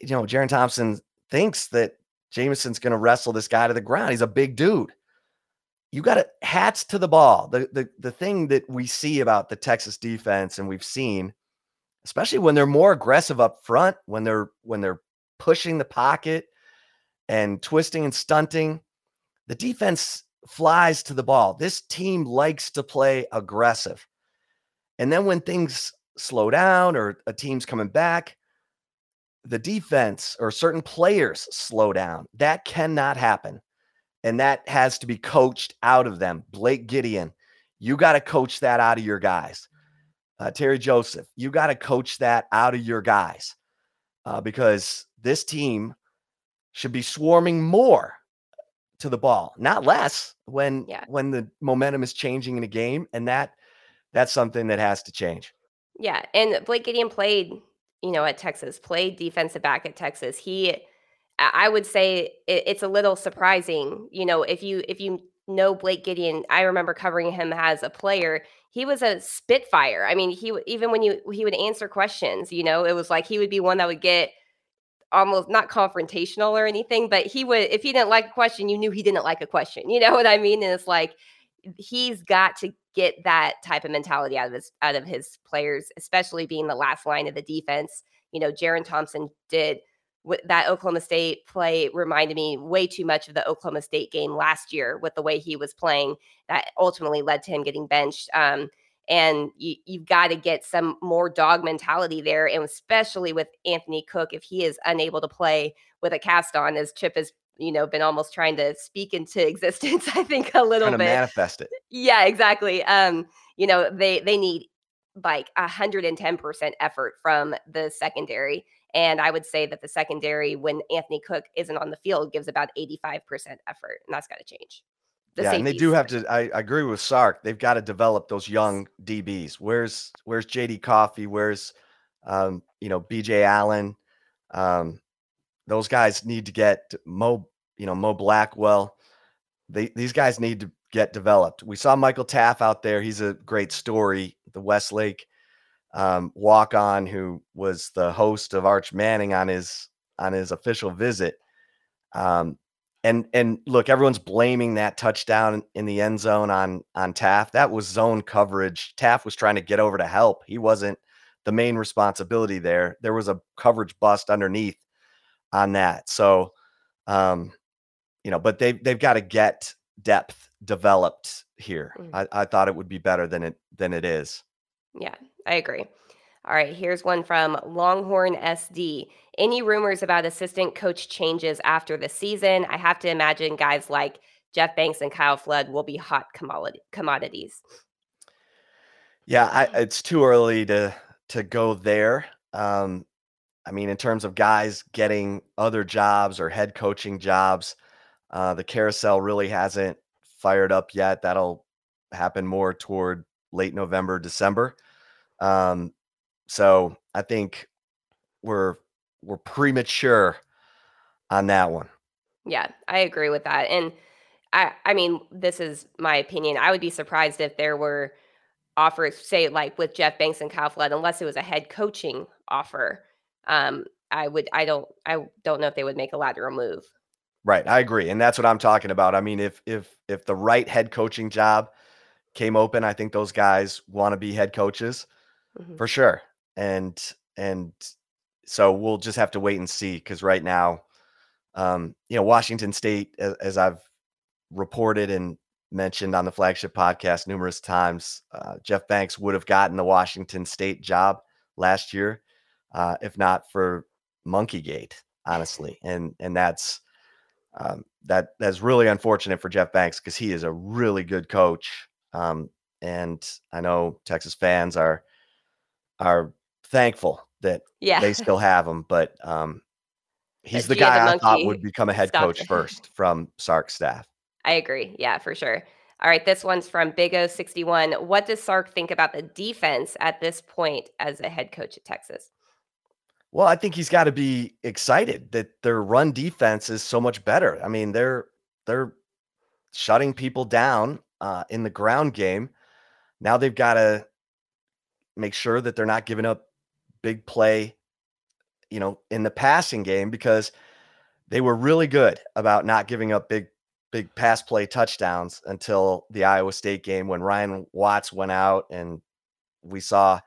you know, Jerrin Thompson thinks that Jamison's going to wrestle this guy to the ground. He's a big dude. You got to hats to the ball. The, the the thing that we see about the Texas defense and we've seen, especially when they're more aggressive up front, when they're when they're pushing the pocket and twisting and stunting, the defense flies to the ball. This team likes to play aggressive. And then when things slow down or a team's coming back, the defense or certain players slow down. That cannot happen. And that has to be coached out of them. Blake Gideon, you got to coach that out of your guys. Uh, Terry Joseph, you got to coach that out of your guys uh, because this team should be swarming more to the ball, not less when yeah. when the momentum is changing in a game, and that that's something that has to change. Yeah, and Blake Gideon played, you know, at Texas, played defensive back at Texas. He, I would say, it, it's a little surprising, you know, if you if you know Blake Gideon. I remember covering him as a player. He was a spitfire. I mean, he even when you he would answer questions, you know, it was like he would be one that would get almost not confrontational or anything, but he would, if he didn't like a question, you knew he didn't like a question. You know what I mean? And it's like he's got to get that type of mentality out of his out of his players, especially being the last line of the defense. You know, Jerrin Thompson did that Oklahoma State play reminded me way too much of the Oklahoma State game last year with the way he was playing. That ultimately led to him getting benched. Um, and you, you've got to get some more dog mentality there. And especially with Anthony Cook, if he is unable to play with a cast on, as Chip has you know been almost trying to speak into existence i think a little bit manifest it yeah exactly um you know they they need like 110% effort from the secondary and i would say that the secondary when anthony cook isn't on the field gives about 85% effort and that's got to change the yeah, and they do have to. I, I, agree with Sark. They've got to develop those young DBs. Where's Where's JD Coffey? Where's um, you know BJ Allen? Um, those guys need to get Mo. You know Mo Blackwell. They, these guys need to get developed. We saw Michael Taaffe out there. He's a great story. The Westlake um, walk on, who was the host of Arch Manning on his on his official visit. Um, and and look, everyone's blaming that touchdown in the end zone on on Taaffe. That was zone coverage. Taaffe was trying to get over to help. He wasn't the main responsibility there. There was a coverage bust underneath on that. So, um, you know, but they they've got to get depth developed here. Mm. I, I thought it would be better than it than it is. Yeah, I agree. All right, here's one from Longhorn SD. Any rumors about assistant coach changes after the season? I have to imagine guys like Jeff Banks and Kyle Flood will be hot commodities. Yeah, I, it's too early to to go there. Um, I mean, in terms of guys getting other jobs or head coaching jobs, uh, the carousel really hasn't fired up yet. That'll happen more toward late November, December. Um, so I think we're we're premature on that one. Yeah, I agree with that. And I I mean, this is my opinion. I would be surprised if there were offers, say like with Jeff Banks and Kyle Flood, unless it was a head coaching offer. Um, I would I don't I don't know if they would make a lateral move. Right. I agree. And that's what I'm talking about. I mean, if if if the right head coaching job came open, I think those guys want to be head coaches mm-hmm. for sure and and so we'll just have to wait and see because right now, um, you know, Washington State, as, as, I've reported and mentioned on the flagship podcast numerous times, uh, Jeff Banks would have gotten the Washington State job last year, uh, if not for Monkeygate, honestly, and and that's um, that that's really unfortunate for Jeff Banks because he is a really good coach. Um, and I know Texas fans are are thankful that Yeah. they still have him. But um, he's the Gia the guy I thought would become a head stopped coach first from Sark's staff. I agree. Yeah, for sure. All right, this one's from Big O 61. What does Sark think about the defense at this point as a head coach at Texas? Well, I think he's got to be excited that their run defense is so much better. I mean, they're they're shutting people down uh, in the ground game. Now they've got to make sure that they're not giving up big play, you know, in the passing game because they were really good about not giving up big big pass play touchdowns until the Iowa State game when Ryan Watts went out and we saw,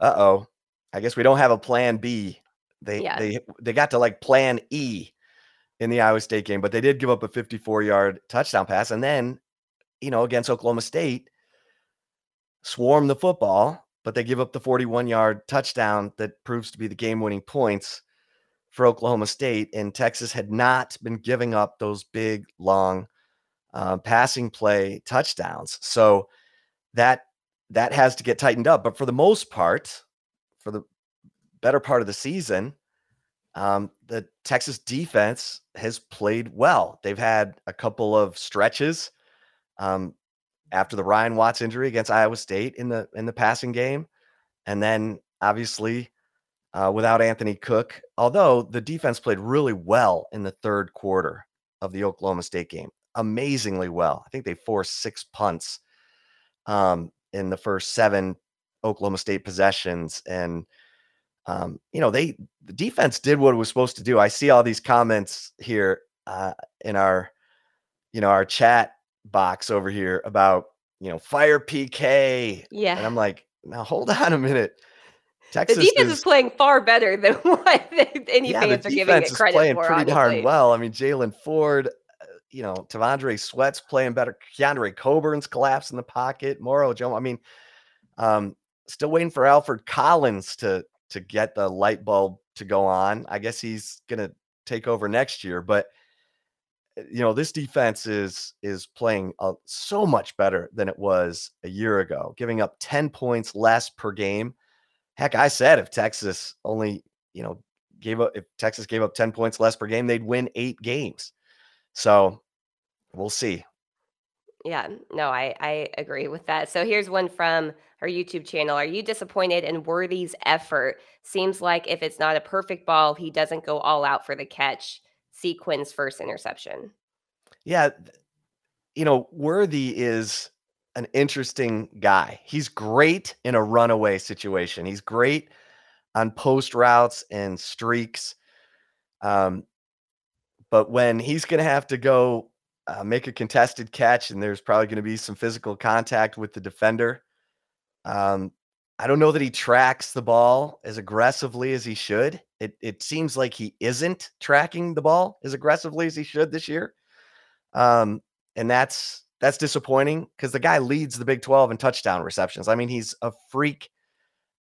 uh oh, I guess we don't have a plan B. They Yeah. they they got to like plan E in the Iowa State game, but they did give up a 54 yard touchdown pass, and then you know against Oklahoma State, swarm the football, but they give up the 41 yard touchdown that proves to be the game winning points for Oklahoma State. And Texas had not been giving up those big, long uh, passing play touchdowns. So that that has to get tightened up. But for the most part, for the better part of the season, um, the Texas defense has played well. They've had a couple of stretches um, after the Ryan Watts injury against Iowa State in the in the passing game, and then obviously uh, without Anthony Cook. Although the defense played really well in the third quarter of the Oklahoma State game, amazingly well. I think they forced six punts um, in the first seven Oklahoma State possessions, and um, you know they the defense did what it was supposed to do. I see all these comments here uh, in our you know our chat box over here about you know fire PK, Yeah. and I'm like, now hold on a minute. the Texas defense is, playing far better than what any yeah, the fans are giving defense it is credit playing for. pretty honestly. darn well. I mean, Jaylan Ford, uh, you know, T'Vondre Sweat's playing better. Keondre Coburn's collapse in the pocket. Moro Ojomo. I mean, um, still waiting for Alfred Collins to to get the light bulb to go on. I guess he's gonna take over next year, but uh, you know, this defense is is playing uh, so much better than it was a year ago, giving up 10 points less per game. Heck, I said if Texas only, you know, gave up if Texas gave up 10 points less per game, they'd win 8 games. So, we'll see. Yeah, no, I I agree with that. So here's one from our YouTube channel. Are you disappointed in Worthy's effort? Seems like if it's not a perfect ball, he doesn't go all out for the catch. See Quinn's first interception. Yeah, you know, Worthy is an interesting guy. He's great in a runaway situation. He's great on post routes and streaks. Um, but when he's going to have to go uh, make a contested catch, and there's probably going to be some physical contact with the defender. Um, I don't know that he tracks the ball as aggressively as he should. It it seems like he isn't tracking the ball as aggressively as he should this year. Um, and that's that's disappointing because the guy leads the Big 12 in touchdown receptions. I mean, he's a freak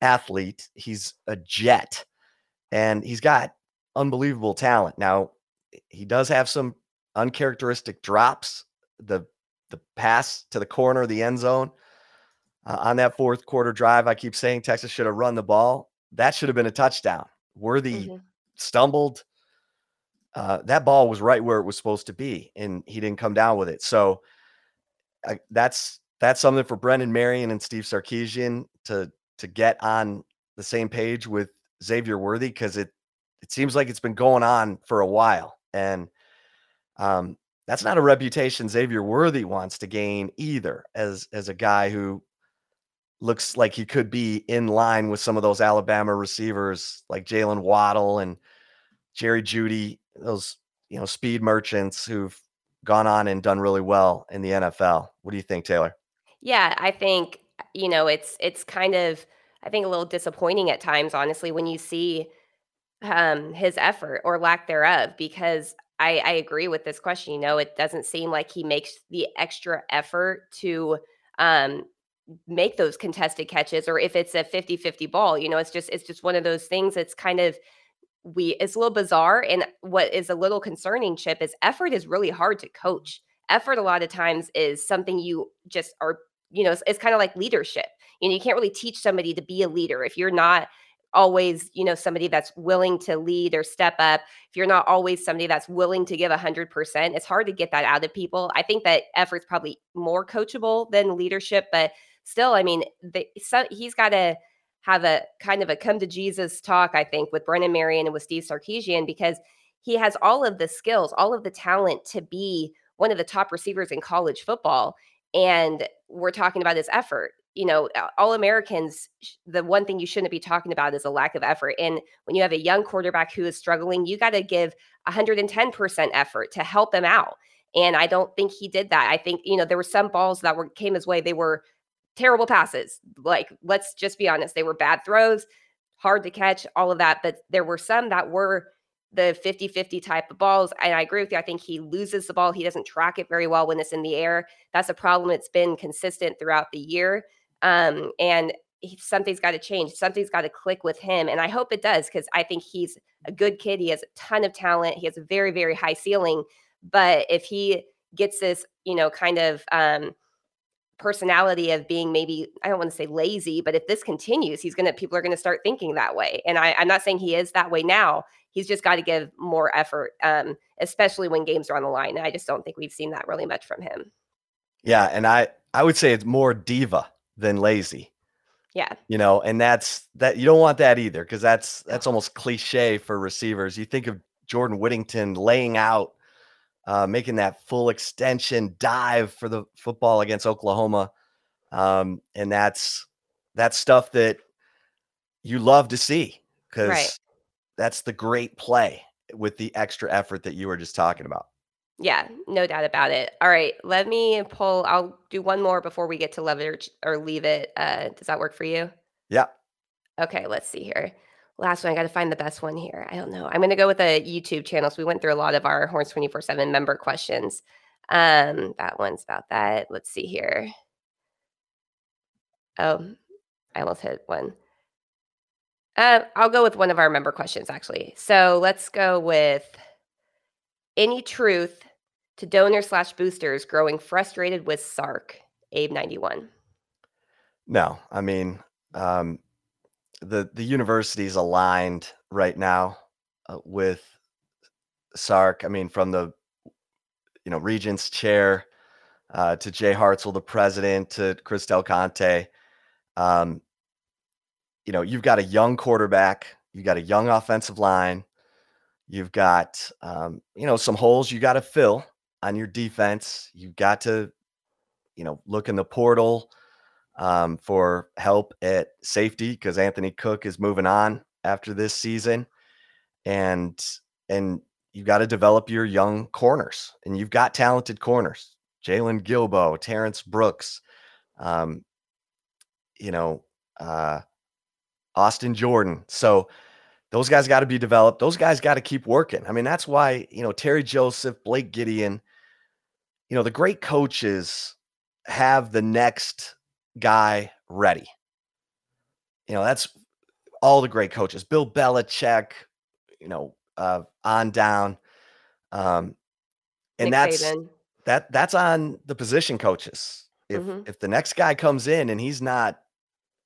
athlete. He's a jet, and he's got unbelievable talent. Now, he does have some uncharacteristic drops. The the pass to the corner of the end zone uh, on that fourth quarter drive. I keep saying Texas should have run the ball. That should have been a touchdown. Worthy Mhm. stumbled. Uh, that ball was right where it was supposed to be, and he didn't come down with it. So I, that's that's something for Brennan Marion and Steve Sarkisian to to get on the same page with Xavier Worthy because it it seems like it's been going on for a while, and um, that's not a reputation Xavier Worthy wants to gain either. As as a guy who looks like he could be in line with some of those Alabama receivers like Jaylen Waddle and Jerry Jeudy, those you know speed merchants who've gone on and done really well in the NFL. What do you think, Taylor? Yeah, I think you know it's it's kind of I think a little disappointing at times, honestly, when you see um, his effort or lack thereof. Because I, I agree with this question. You know, it doesn't seem like he makes the extra effort to um, make those contested catches, or if it's a 50-50 ball. You know, it's just it's just one of those things. It's kind of we it's a little bizarre and what is a little concerning chip is effort is really hard to coach effort a lot of times is something you just are you know, it's, it's kind of like leadership. You know, you can't really teach somebody to be a leader if you're not always, you know, somebody that's willing to lead or step up. If you're not always somebody that's willing to give 100%, it's hard to get that out of people. I think that effort's probably more coachable than leadership, but still, I mean, the, so he's got to have a kind of a come to Jesus talk, I think, with Brennan Marion and with Steve Sarkisian because he has all of the skills, all of the talent to be one of the top receivers in college football. And we're talking about his effort you know, all Americans, the one thing you shouldn't be talking about is a lack of effort. And when you have a young quarterback who is struggling, you got to give 110% effort to help him out. And I don't think he did that. I think, you know, there were some balls that were came his way. They were terrible passes. Like, let's just be honest, they were bad throws, hard to catch, all of that. But there were some that were the 50 50 type of balls. And I agree with you. I think he loses the ball. He doesn't track it very well when it's in the air. That's a problem. It's been consistent throughout the year. Um, and he, something's got to change. Something's got to click with him. And I hope it does because I think he's a good kid. He has a ton of talent. He has a very, very high ceiling. But if he gets this, you know, kind of um, personality of being maybe, I don't want to say lazy, but if this continues, he's going to, people are going to start thinking that way. And I, I'm not saying he is that way now. He's just got to give more effort, um, especially when games are on the line. And I just don't think we've seen that really much from him. Yeah. And I, I would say it's more diva than lazy. Yeah. You know, and that's that you don't want that either because that's that's almost cliche for receivers. You think of Jordan Whittington laying out, uh, making that full extension dive for the football against Oklahoma. Um, and that's that's stuff that you love to see because right. that's the great play with the extra effort that you were just talking about. Yeah, no doubt about it. All right, let me pull. I'll do one more before we get to love it or, or leave it. Uh, does that work for you? Yeah. Okay, let's see here. Last one. I got to find the best one here. I don't know. I'm going to go with a YouTube channel. So we went through a lot of our Horns 24 7 member questions. Um, that one's about that. Let's see here. Oh, I almost hit one. Uh, I'll go with one of our member questions actually. So let's go with any truth to donors slash boosters growing frustrated with Sark, Abe 91? No, I mean, um, the the university is aligned right now uh, with Sark. I mean, from the you know regent's chair uh, to Jay Hartzell, the president, to Chris Del Conte. Um, you know, you've got a young quarterback, you've got a young offensive line, you've got um, you know some holes you got to fill on your defense. You've got to, you know, look in the portal um, for help at safety because Anthony Cook is moving on after this season, and and you've got to develop your young corners, and you've got talented corners: Jaylon Guilbeau, Terrence Brooks, um, you know, uh, Austin Jordan. So those guys got to be developed. Those guys got to keep working. I mean, that's why, you know, Terry Joseph, Blake Gideon, you know, the great coaches have the next guy ready. You know, that's all the great coaches. Bill Belichick, you know, uh, on down. Um, and Nick that's that that's on the position coaches. If mm-hmm. if the next guy comes in and he's not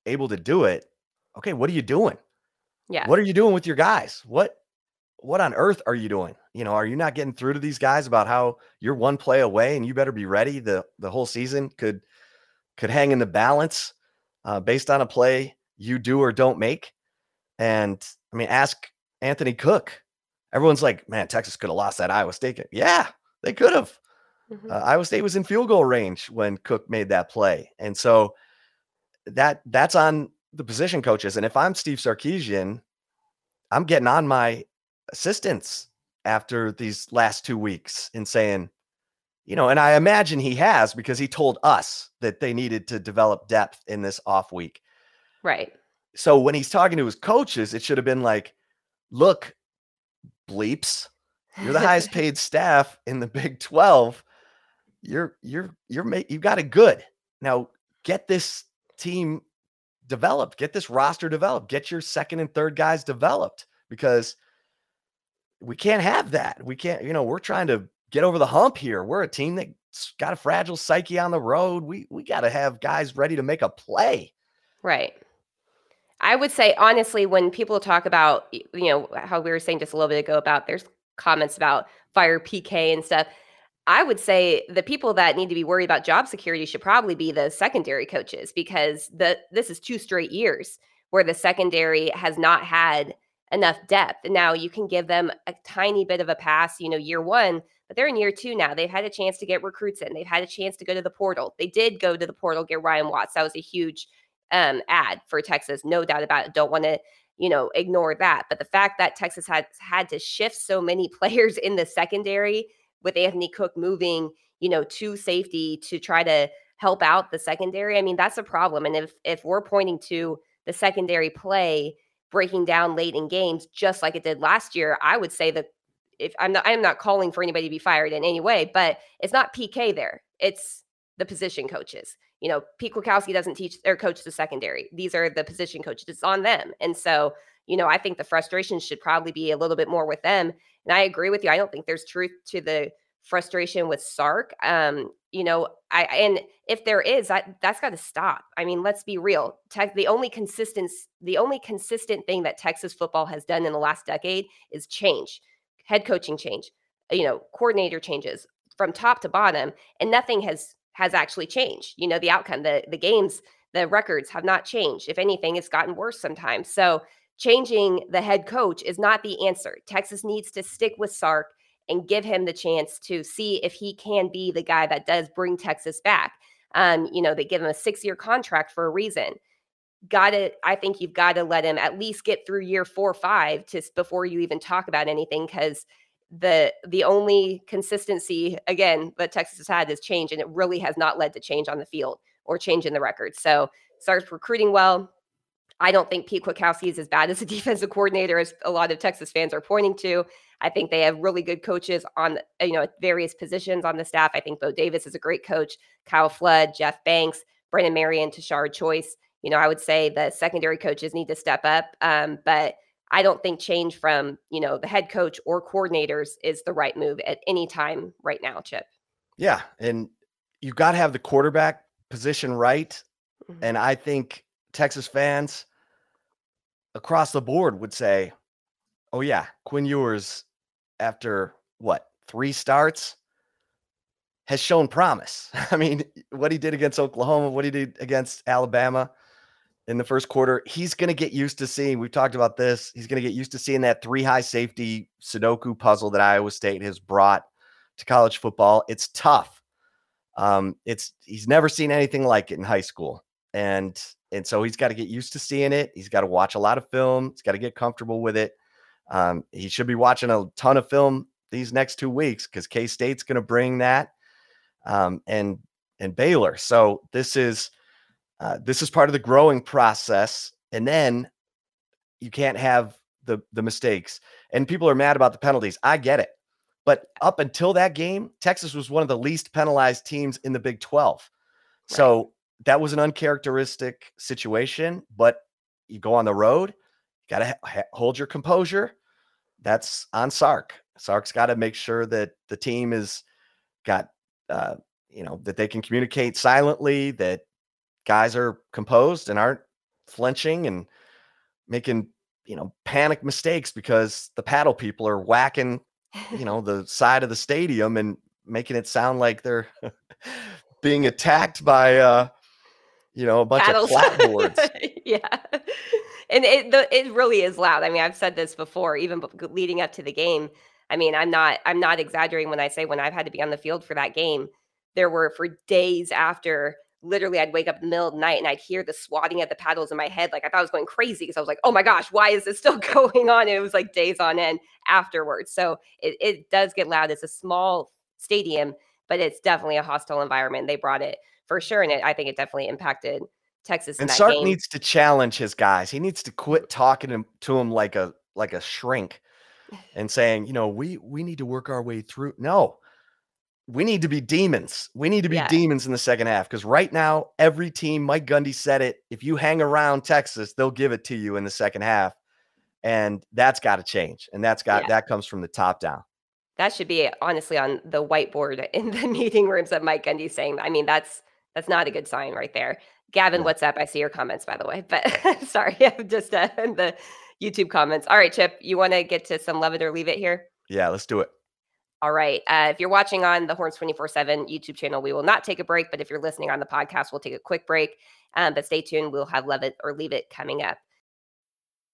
able to do it, okay, what are you doing? Yeah. What are you doing with your guys? What what on earth are you doing? You know, are you not getting through to these guys about how you're one play away and you better be ready? The the whole season could could hang in the balance uh, based on a play you do or don't make. And I mean, ask Anthony Cook. Everyone's like, man, Texas could have lost that Iowa State game. Yeah, they could have. Mm-hmm. Uh, Iowa State was in field goal range when Cook made that play, and so that that's on the position coaches. And if I'm Steve Sarkisian, I'm getting on my assistants after these last two weeks and saying, you know, and I imagine he has because he told us that they needed to develop depth in this off week. Right. So when he's talking to his coaches, it should have been like, look, bleeps, you're the highest paid staff in the Big 12. You're you're you're you've got it good. Now get this team developed, get this roster developed, get your second and third guys developed because we can't have that. We can't, you know, we're trying to get over the hump here. We're a team that's got a fragile psyche on the road. We we got to have guys ready to make a play. Right. I would say honestly, when people talk about you know how we were saying just a little bit ago about there's comments about fire PK and stuff. I would say the people that need to be worried about job security should probably be the secondary coaches because the this is two straight years where the secondary has not had enough depth. Now you can give them a tiny bit of a pass, you know, year one, but they're in year two now. They've had a chance to get recruits in. They've had a chance to go to the portal. They did go to the portal, get Ryan Watts. That was a huge um, ad for Texas, no doubt about it. Don't want to, you know, ignore that. But the fact that Texas had had to shift so many players in the secondary with Anthony Cook moving, you know, to safety to try to help out the secondary. I mean, that's a problem. And if if we're pointing to the secondary play breaking down late in games, just like it did last year, I would say that if I'm not I'm not calling for anybody to be fired in any way, but it's not PK there. It's the position coaches. You know, Pete Kwiatkowski doesn't teach or coach the secondary. These are the position coaches. It's on them. And so, you know, I think the frustration should probably be a little bit more with them. And I agree with you. I don't think there's truth to the frustration with Sark. Um, you know, I and if there is, that that's got to stop. I mean, let's be real. Tech, the only consistent, the only consistent thing that Texas football has done in the last decade is change, head coaching change, you know, coordinator changes from top to bottom, and nothing has has actually changed. You know, the outcome, the the games, the records have not changed. If anything, it's gotten worse sometimes. So changing the head coach is not the answer. Texas needs to stick with Sark and give him the chance to see if he can be the guy that does bring Texas back. Um, you know, they give him a six year contract for a reason. Got to, I think you've got to let him at least get through year four or five to before you even talk about anything because the the only consistency again that Texas has had is change, and it really has not led to change on the field or change in the record. So starts recruiting well. I don't think Pete Kwiatkowski is as bad as a defensive coordinator as a lot of Texas fans are pointing to. I think they have really good coaches on you know various positions on the staff. I think Bo Davis is a great coach. Kyle Flood, Jeff Banks, Brennan Marion, Tashard Choice. You know, I would say the secondary coaches need to step up. Um, but I don't think change from you know the head coach or coordinators is the right move at any time right now, Chip. Yeah, and you've got to have the quarterback position right. Mm-hmm. And I think Texas fans across the board would say, "Oh yeah, Quinn Ewers after what three starts has shown promise. I mean, what he did against Oklahoma, what he did against Alabama in the first quarter, he's going to get used to seeing. We've talked about this. He's going to get used to seeing that three high safety Sudoku puzzle that Iowa State has brought to college football. It's tough. Um, it's he's never seen anything like it in high school, and and so he's got to get used to seeing it. He's got to watch a lot of film. He's got to get comfortable with it. Um, he should be watching a ton of film these next two weeks because K State's going to bring that, um, and and Baylor. So this is uh, this is part of the growing process, and then you can't have the the mistakes. And people are mad about the penalties. I get it, but up until that game, Texas was one of the least penalized teams in the Big Twelve. Right. So that was an uncharacteristic situation. But you go on the road got to ha- hold your composure. That's on Sark. Sark's got to make sure that the team is got, uh, you know, that they can communicate silently, that guys are composed and aren't flinching and making, you know, panic mistakes because the paddle people are whacking, you know, the side of the stadium and making it sound like they're being attacked by, uh, you know, a bunch Paddles. of clapboards. yeah and it the, it really is loud. I mean, I've said this before, even leading up to the game. I mean, I'm not I'm not exaggerating when I say when I've had to be on the field for that game, there were for days after. Literally, I'd wake up in the middle of the night and I'd hear the swatting at the paddles in my head. Like I thought I was going crazy because I was like, "Oh my gosh, why is this still going on?" And it was like days on end afterwards. So it, it does get loud. It's a small stadium, but it's definitely a hostile environment. They brought it for sure, and it, I think it definitely impacted Texas. And Sark game. needs to challenge his guys. He needs to quit talking to, to him like a like a shrink and saying, you know, we we need to work our way through. No, we need to be demons. We need to be yeah. demons in the second half because right now, every team, Mike Gundy said it. If you hang around Texas, they'll give it to you in the second half, and that's got to change. And that's got yeah. that comes from the top down. That should be honestly on the whiteboard in the meeting rooms of Mike Gundy saying, I mean, that's that's not a good sign right there. Gavin, what's up? I see your comments, by the way. But sorry, I'm just uh, in the YouTube comments. All right, Chip, you want to get to some love it or leave it here? Yeah, let's do it. All right. Uh, if you're watching on the Horns 24 7 YouTube channel, we will not take a break. But if you're listening on the podcast, we'll take a quick break. Um, but stay tuned. We'll have love it or leave it coming up.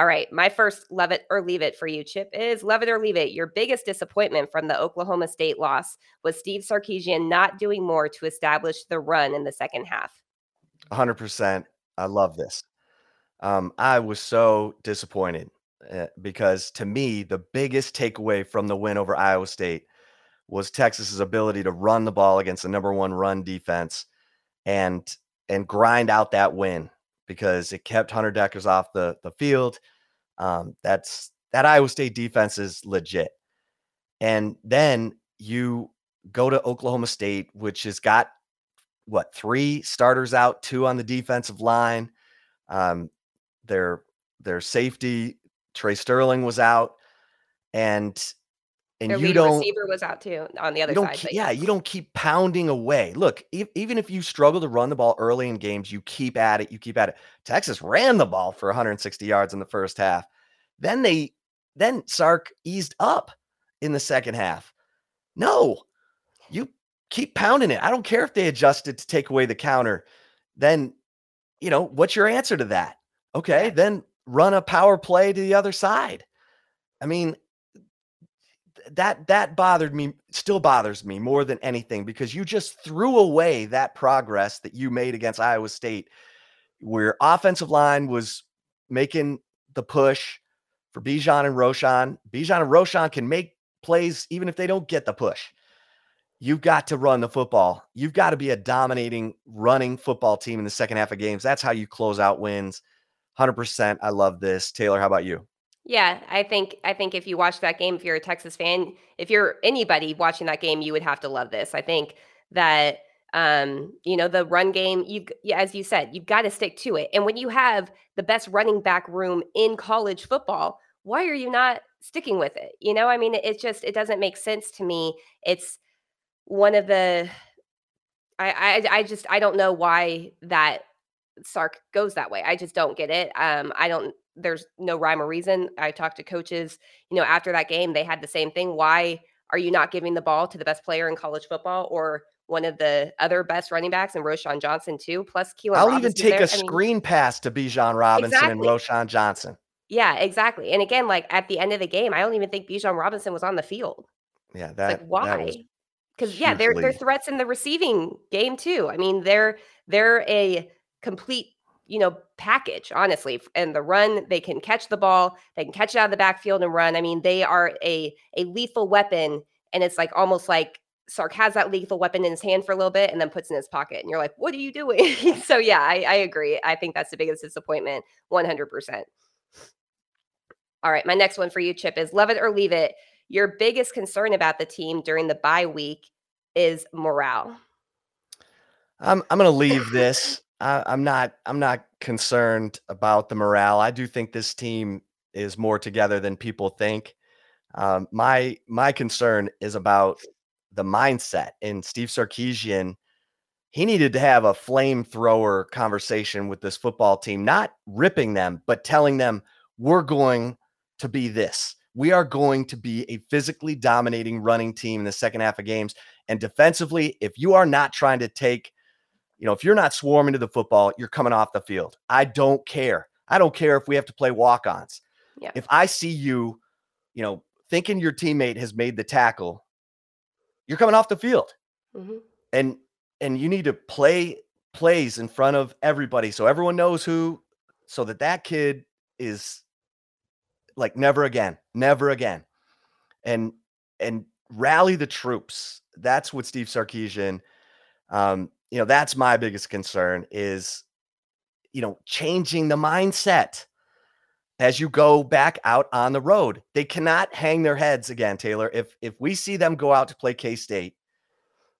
All right. My first love it or leave it for you, Chip, is love it or leave it. Your biggest disappointment from the Oklahoma State loss was Steve Sarkisian not doing more to establish the run in the second half. 100%. I love this. Um, I was so disappointed uh, because to me, the biggest takeaway from the win over Iowa State was Texas's ability to run the ball against the number one run defense and and grind out that win because it kept Hunter Dekkers off the the field. Um, that's that Iowa State defense is legit. And then you go to Oklahoma State, which has got what three starters out, two on the defensive line. Um, their their safety Tre Sterling was out, and and Their you don't receiver was out too on the other side. keep, yeah, you don't keep pounding away. Look, e- even if you struggle to run the ball early in games, you keep at it. You keep at it. Texas ran the ball for 160 yards in the first half. Then they, then Sark eased up in the second half. No, you keep pounding it. I don't care if they adjusted to take away the counter. Then, you know, what's your answer to that? Okay, then run a power play to the other side. I mean, that that bothered me still bothers me more than anything because you just threw away that progress that you made against Iowa State where offensive line was making the push for Bijan and Roschon. Bijan and Roschon can make plays even if they don't get the push. You've got to run the football. You've got to be a dominating running football team in the second half of games. That's how you close out wins. 100%. I love this. Taylor, how about you? Yeah, I think I think if you watch that game, if you're a Texas fan, if you're anybody watching that game, you would have to love this. I think that um, you know, the run game, you as you said, you've got to stick to it. And when you have the best running back room in college football, why are you not sticking with it? You know, I mean, it, it just it doesn't make sense to me. It's one of the I I I just I don't know why that Sark goes that way. I just don't get it. Um, I don't. There's no rhyme or reason. I talked to coaches. You know, after that game, they had the same thing. Why are you not giving the ball to the best player in college football or one of the other best running backs and Roschon Johnson too? Plus, Keilan. I'll even take there. a I mean, screen pass to Bijan Robinson and Exactly. Roschon Johnson. yeah, exactly. And again, like at the end of the game, I don't even think Bijan Robinson was on the field. Yeah, that like why? Because yeah, they're they're threats in the receiving game too. I mean, they're they're a complete you know package honestly and the run they can catch the ball they can catch it out of the backfield and run i mean they are a a lethal weapon and it's like almost like sark has that lethal weapon in his hand for a little bit and then puts in his pocket and you're like what are you doing so yeah I, I agree i think that's the biggest disappointment 100% all right my next one for you chip is love it or leave it your biggest concern about the team during the bye week is morale I'm I'm gonna leave this. I, I'm not I'm not concerned about the morale. I do think this team is more together than people think. Um, my my concern is about the mindset. And Steve Sarkisian, he needed to have a flamethrower conversation with this football team, not ripping them, but telling them we're going to be this. we are going to be a physically dominating running team in the second half of games. And defensively, if you are not trying to take, you know, if you're not swarming to the football, you're coming off the field. I don't care. I don't care if we have to play walk ons. Yeah. If I see you, you know, thinking your teammate has made the tackle, you're coming off the field. hmm And and you need to play plays in front of everybody so everyone knows who so that that kid is like never again, never again. And and rally the troops. That's what Steve Sarkisian um you know, that's my biggest concern is you know, changing the mindset as you go back out on the road. They cannot hang their heads again, Taylor. If if we see them go out to play K-State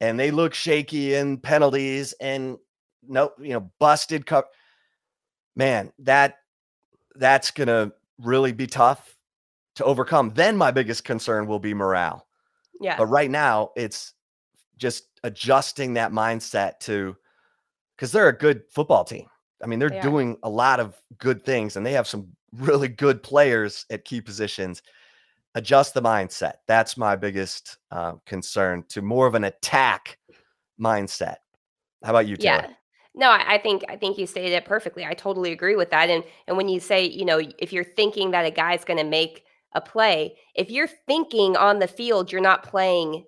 and they look shaky in penalties and no, you know, busted cup, man, that that's gonna really be tough to overcome. Then my biggest concern will be morale. Yeah. But right now, it's just adjusting that mindset to because they're a good football team. I mean, they're They doing a lot of good things and they have some really good players at key positions. Adjust the mindset. That's my biggest uh, concern to more of an attack mindset. How about you, Taylor? Yeah. No, I I think I think you stated it perfectly. I totally agree with that. And and when you say, you know, if you're thinking that a guy's going to make a play, if you're thinking on the field, you're not playing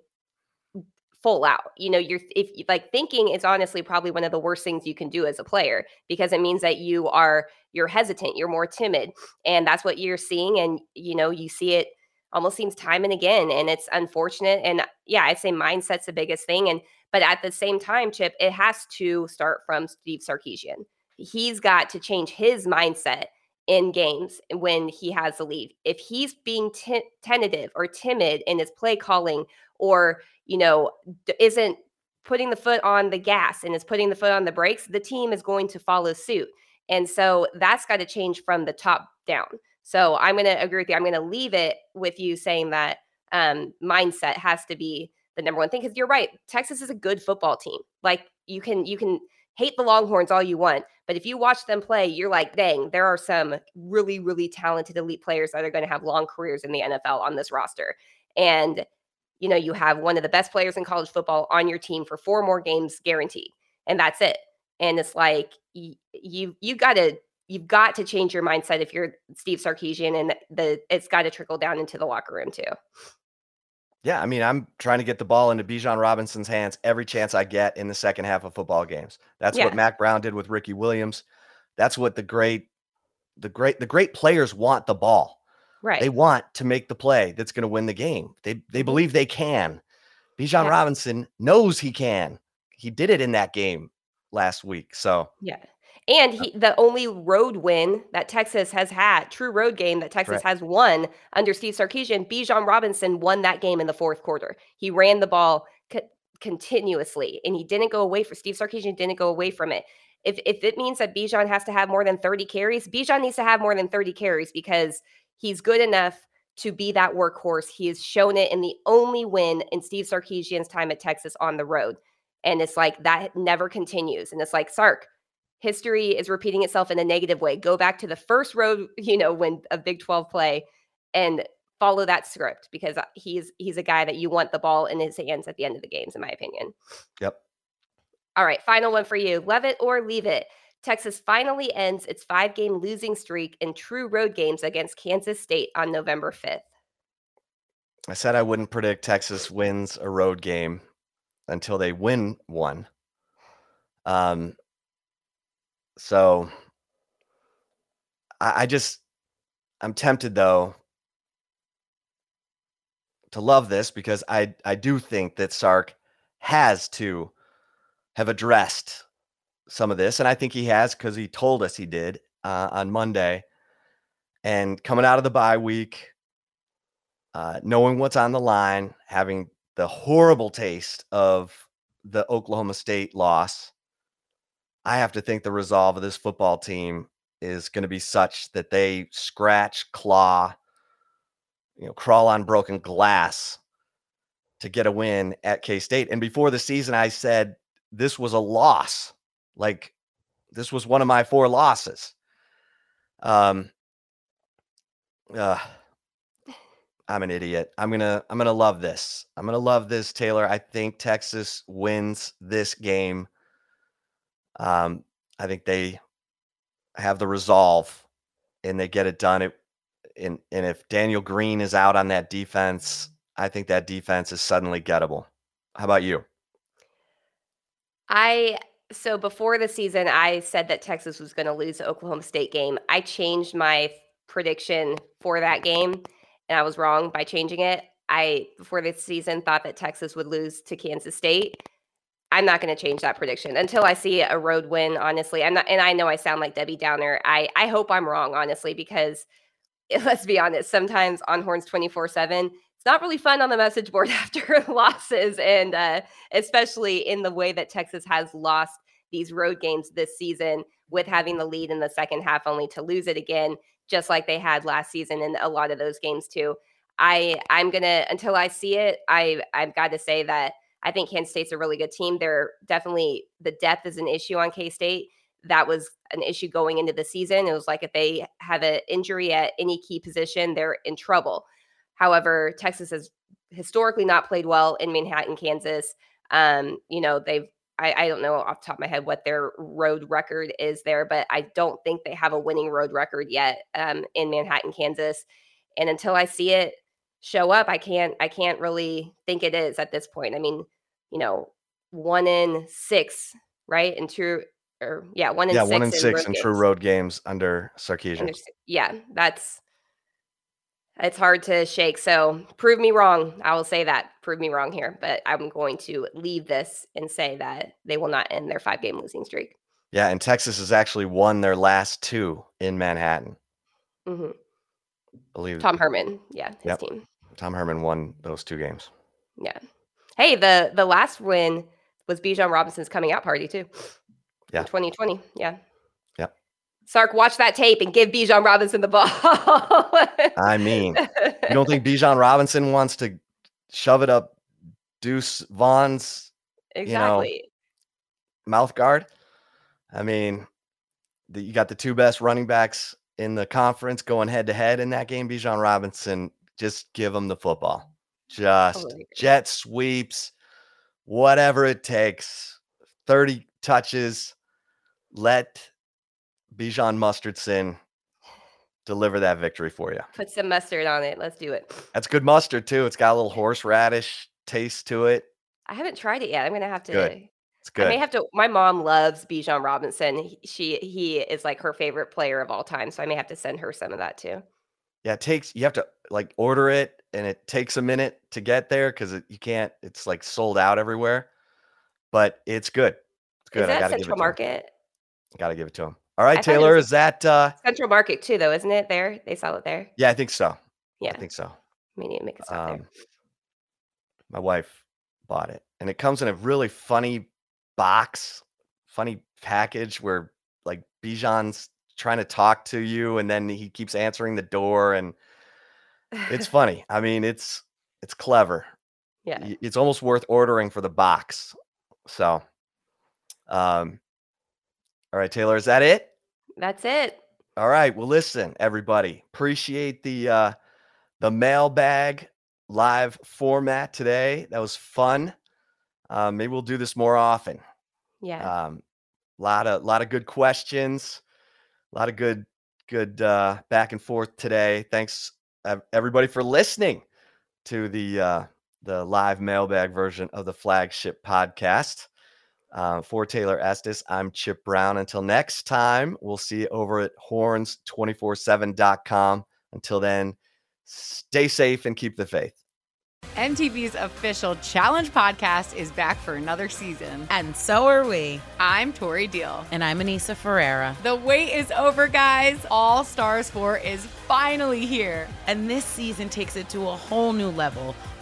full out. You know, you're if like thinking is honestly probably one of the worst things you can do as a player because it means that you are you're hesitant, you're more timid, and that's what you're seeing. And you know, you see it almost seems time and again, and it's unfortunate. And uh, yeah, I'd say mindset's the biggest thing. And but at the same time, Chip, it has to start from Steve Sarkisian. He's got to change his mindset in games when he has the lead. If he's being ti- tentative or timid in his play calling, or you know, isn't putting the foot on the gas and is putting the foot on the brakes, the team is going to follow suit. And so that's got to change from the top down. So I'm going to agree with you. I'm going to leave it with you saying that um, mindset has to be the number one thing because you're right. Texas is a good football team. Like you can you can hate the Longhorns all you want, but if you watch them play, you're like, dang, there are some really really talented elite players that are going to have long careers in the NFL on this roster. And you know, you have one of the best players in college football on your team for four more games guaranteed, and that's it. And it's like y- you you got to you've got to change your mindset if you're Steve Sarkisian, and the it's got to trickle down into the locker room too. Yeah, I mean, I'm trying to get the ball into Bijan Robinson's hands every chance I get in the second half of football games. That's Yeah. what Mack Brown did with Ricky Williams. That's what the great, the great, the great players want the ball. Right. They want to make the play that's going to win the game. They they mm-hmm. believe they can. Bijan Yeah. Robinson knows he can. He did it in that game last week. So Yeah. And he the only road win that Texas has had, true road game that Texas Correct. has won under Steve Sarkisian, Bijan Robinson won that game in the fourth quarter. He ran the ball co- continuously and he didn't go away for Steve Sarkisian didn't go away from it. If if it means that Bijan has to have more than 30 carries, Bijan needs to have more than 30 carries because he's good enough to be that workhorse. He has shown it in the only win in Steve Sarkisian's time at Texas on the road. And it's like that never continues. And it's like, Sark, history is repeating itself in a negative way. Go back to the first road, you know, when a Big 12 play and follow that script because uh, he's he's a guy that you want the ball in his hands at the end of the games, in my opinion. yep. All right, final one for you. Love it or leave it. Texas finally ends its five game losing streak in true road games against Kansas State on November 5th. I said I wouldn't predict Texas wins a road game until they win one. Um, so I, I just I'm tempted though to love this because I I do think that Sark has to have addressed some of this, and I think he has because he told us he did uh, on Monday. And coming out of the bye week, uh, knowing what's on the line, having the horrible taste of the Oklahoma State loss, I have to think the resolve of this football team is going to be such that they scratch, claw, you know, crawl on broken glass to get a win at K State. And before the season, I said this was a loss. Like this was one of my four losses. Um, uh, I'm an idiot. I'm gonna I'm gonna love this. I'm gonna love this, Taylor. I think Texas wins this game. Um, I think they have the resolve and they get it done. It and and if Daniel Green is out on that defense, I think that defense is suddenly gettable. How about you? I so before the season, I said that Texas was going to lose the Oklahoma State game. I changed my prediction for that game, and I was wrong by changing it. I before this season thought that Texas would lose to Kansas State. I'm not going to change that prediction until I see a road win. Honestly, I'm not, and I know I sound like Debbie Downer. I I hope I'm wrong, honestly, because let's be honest. Sometimes on Horns 24 seven, it's not really fun on the message board after losses, and uh, especially in the way that Texas has lost these road games this season with having the lead in the second half only to lose it again just like they had last season in a lot of those games too. I i'm gonna until i see it i i've got to say that i think kansas state's a really good team. They're definitely the depth is an issue on k-state. That was an issue going into the season. It was like if they have an injury at any key position they're in trouble however texas has historically not played well in manhattan kansas um, you know they've I, I, don't know off the top of my head what their road record is there, but I don't think they have a winning road record yet um, in Manhattan, Kansas. And until I see it show up, I can't I can't really think it is at this point. I mean, you know, one in six, right? And true or yeah, one in yeah, six one in six in games. true road games under Sarkisian. Under, yeah, that's it's hard to shake. So prove me wrong. I will say that. Prove me wrong here. But I'm going to leave this and say that they will not end their five game losing streak. Yeah. And Texas has actually won their last two in Manhattan. Mm-hmm. believe Tom Herman. Yeah. His yep. team. Tom Herman won those two games. Yeah. Hey, the the last win was Bijan Robinson's coming out party too. Yeah. 2020. Yeah. Sark, watch that tape and give Bijan Robinson the ball. I mean, you don't think Bijan Robinson wants to shove it up Deuce Vaughn's exactly you know, mouth guard? I mean, the, you got the two best running backs in the conference going head to head in that game. Bijan Robinson, just give him the football. Just oh, jet sweeps, whatever it takes. 30 touches. Let Bijan Mustardson deliver that victory for you. Put some mustard on it. Let's do it. That's good mustard too. It's got a little horseradish taste to it. I haven't tried it yet. I'm gonna have to. Good. It's good. I may have to. My mom loves Bijan Robinson. She he is like her favorite player of all time. So I may have to send her some of that too. Yeah, it takes. You have to like order it, and it takes a minute to get there because you can't. It's like sold out everywhere, but it's good. It's good. Is that I gotta Central Market? Got to give it to him. All right, Taylor, is that uh Central Market too, though, isn't it? There, they sell it there. Yeah, I think so. Yeah, I think so. We need to make a stop um, there. My wife bought it, and it comes in a really funny box, funny package where like Bijan's trying to talk to you, and then he keeps answering the door, and it's funny. I mean, it's it's clever. Yeah, it's almost worth ordering for the box. So, um, all right, Taylor, is that it? That's it. All right. Well, listen, everybody. Appreciate the uh the mailbag live format today. That was fun. Uh, maybe we'll do this more often. Yeah. Um, a lot of lot of good questions, a lot of good good uh, back and forth today. Thanks everybody for listening to the uh, the live mailbag version of the flagship podcast. Uh, for Taylor Estes, I'm Chip Brown. Until next time, we'll see you over at horns247.com. Until then, stay safe and keep the faith. MTV's official Challenge podcast is back for another season. And so are we. I'm Tori Deal. And I'm Anissa Ferreira. The wait is over, guys. All Stars 4 is finally here. And this season takes it to a whole new level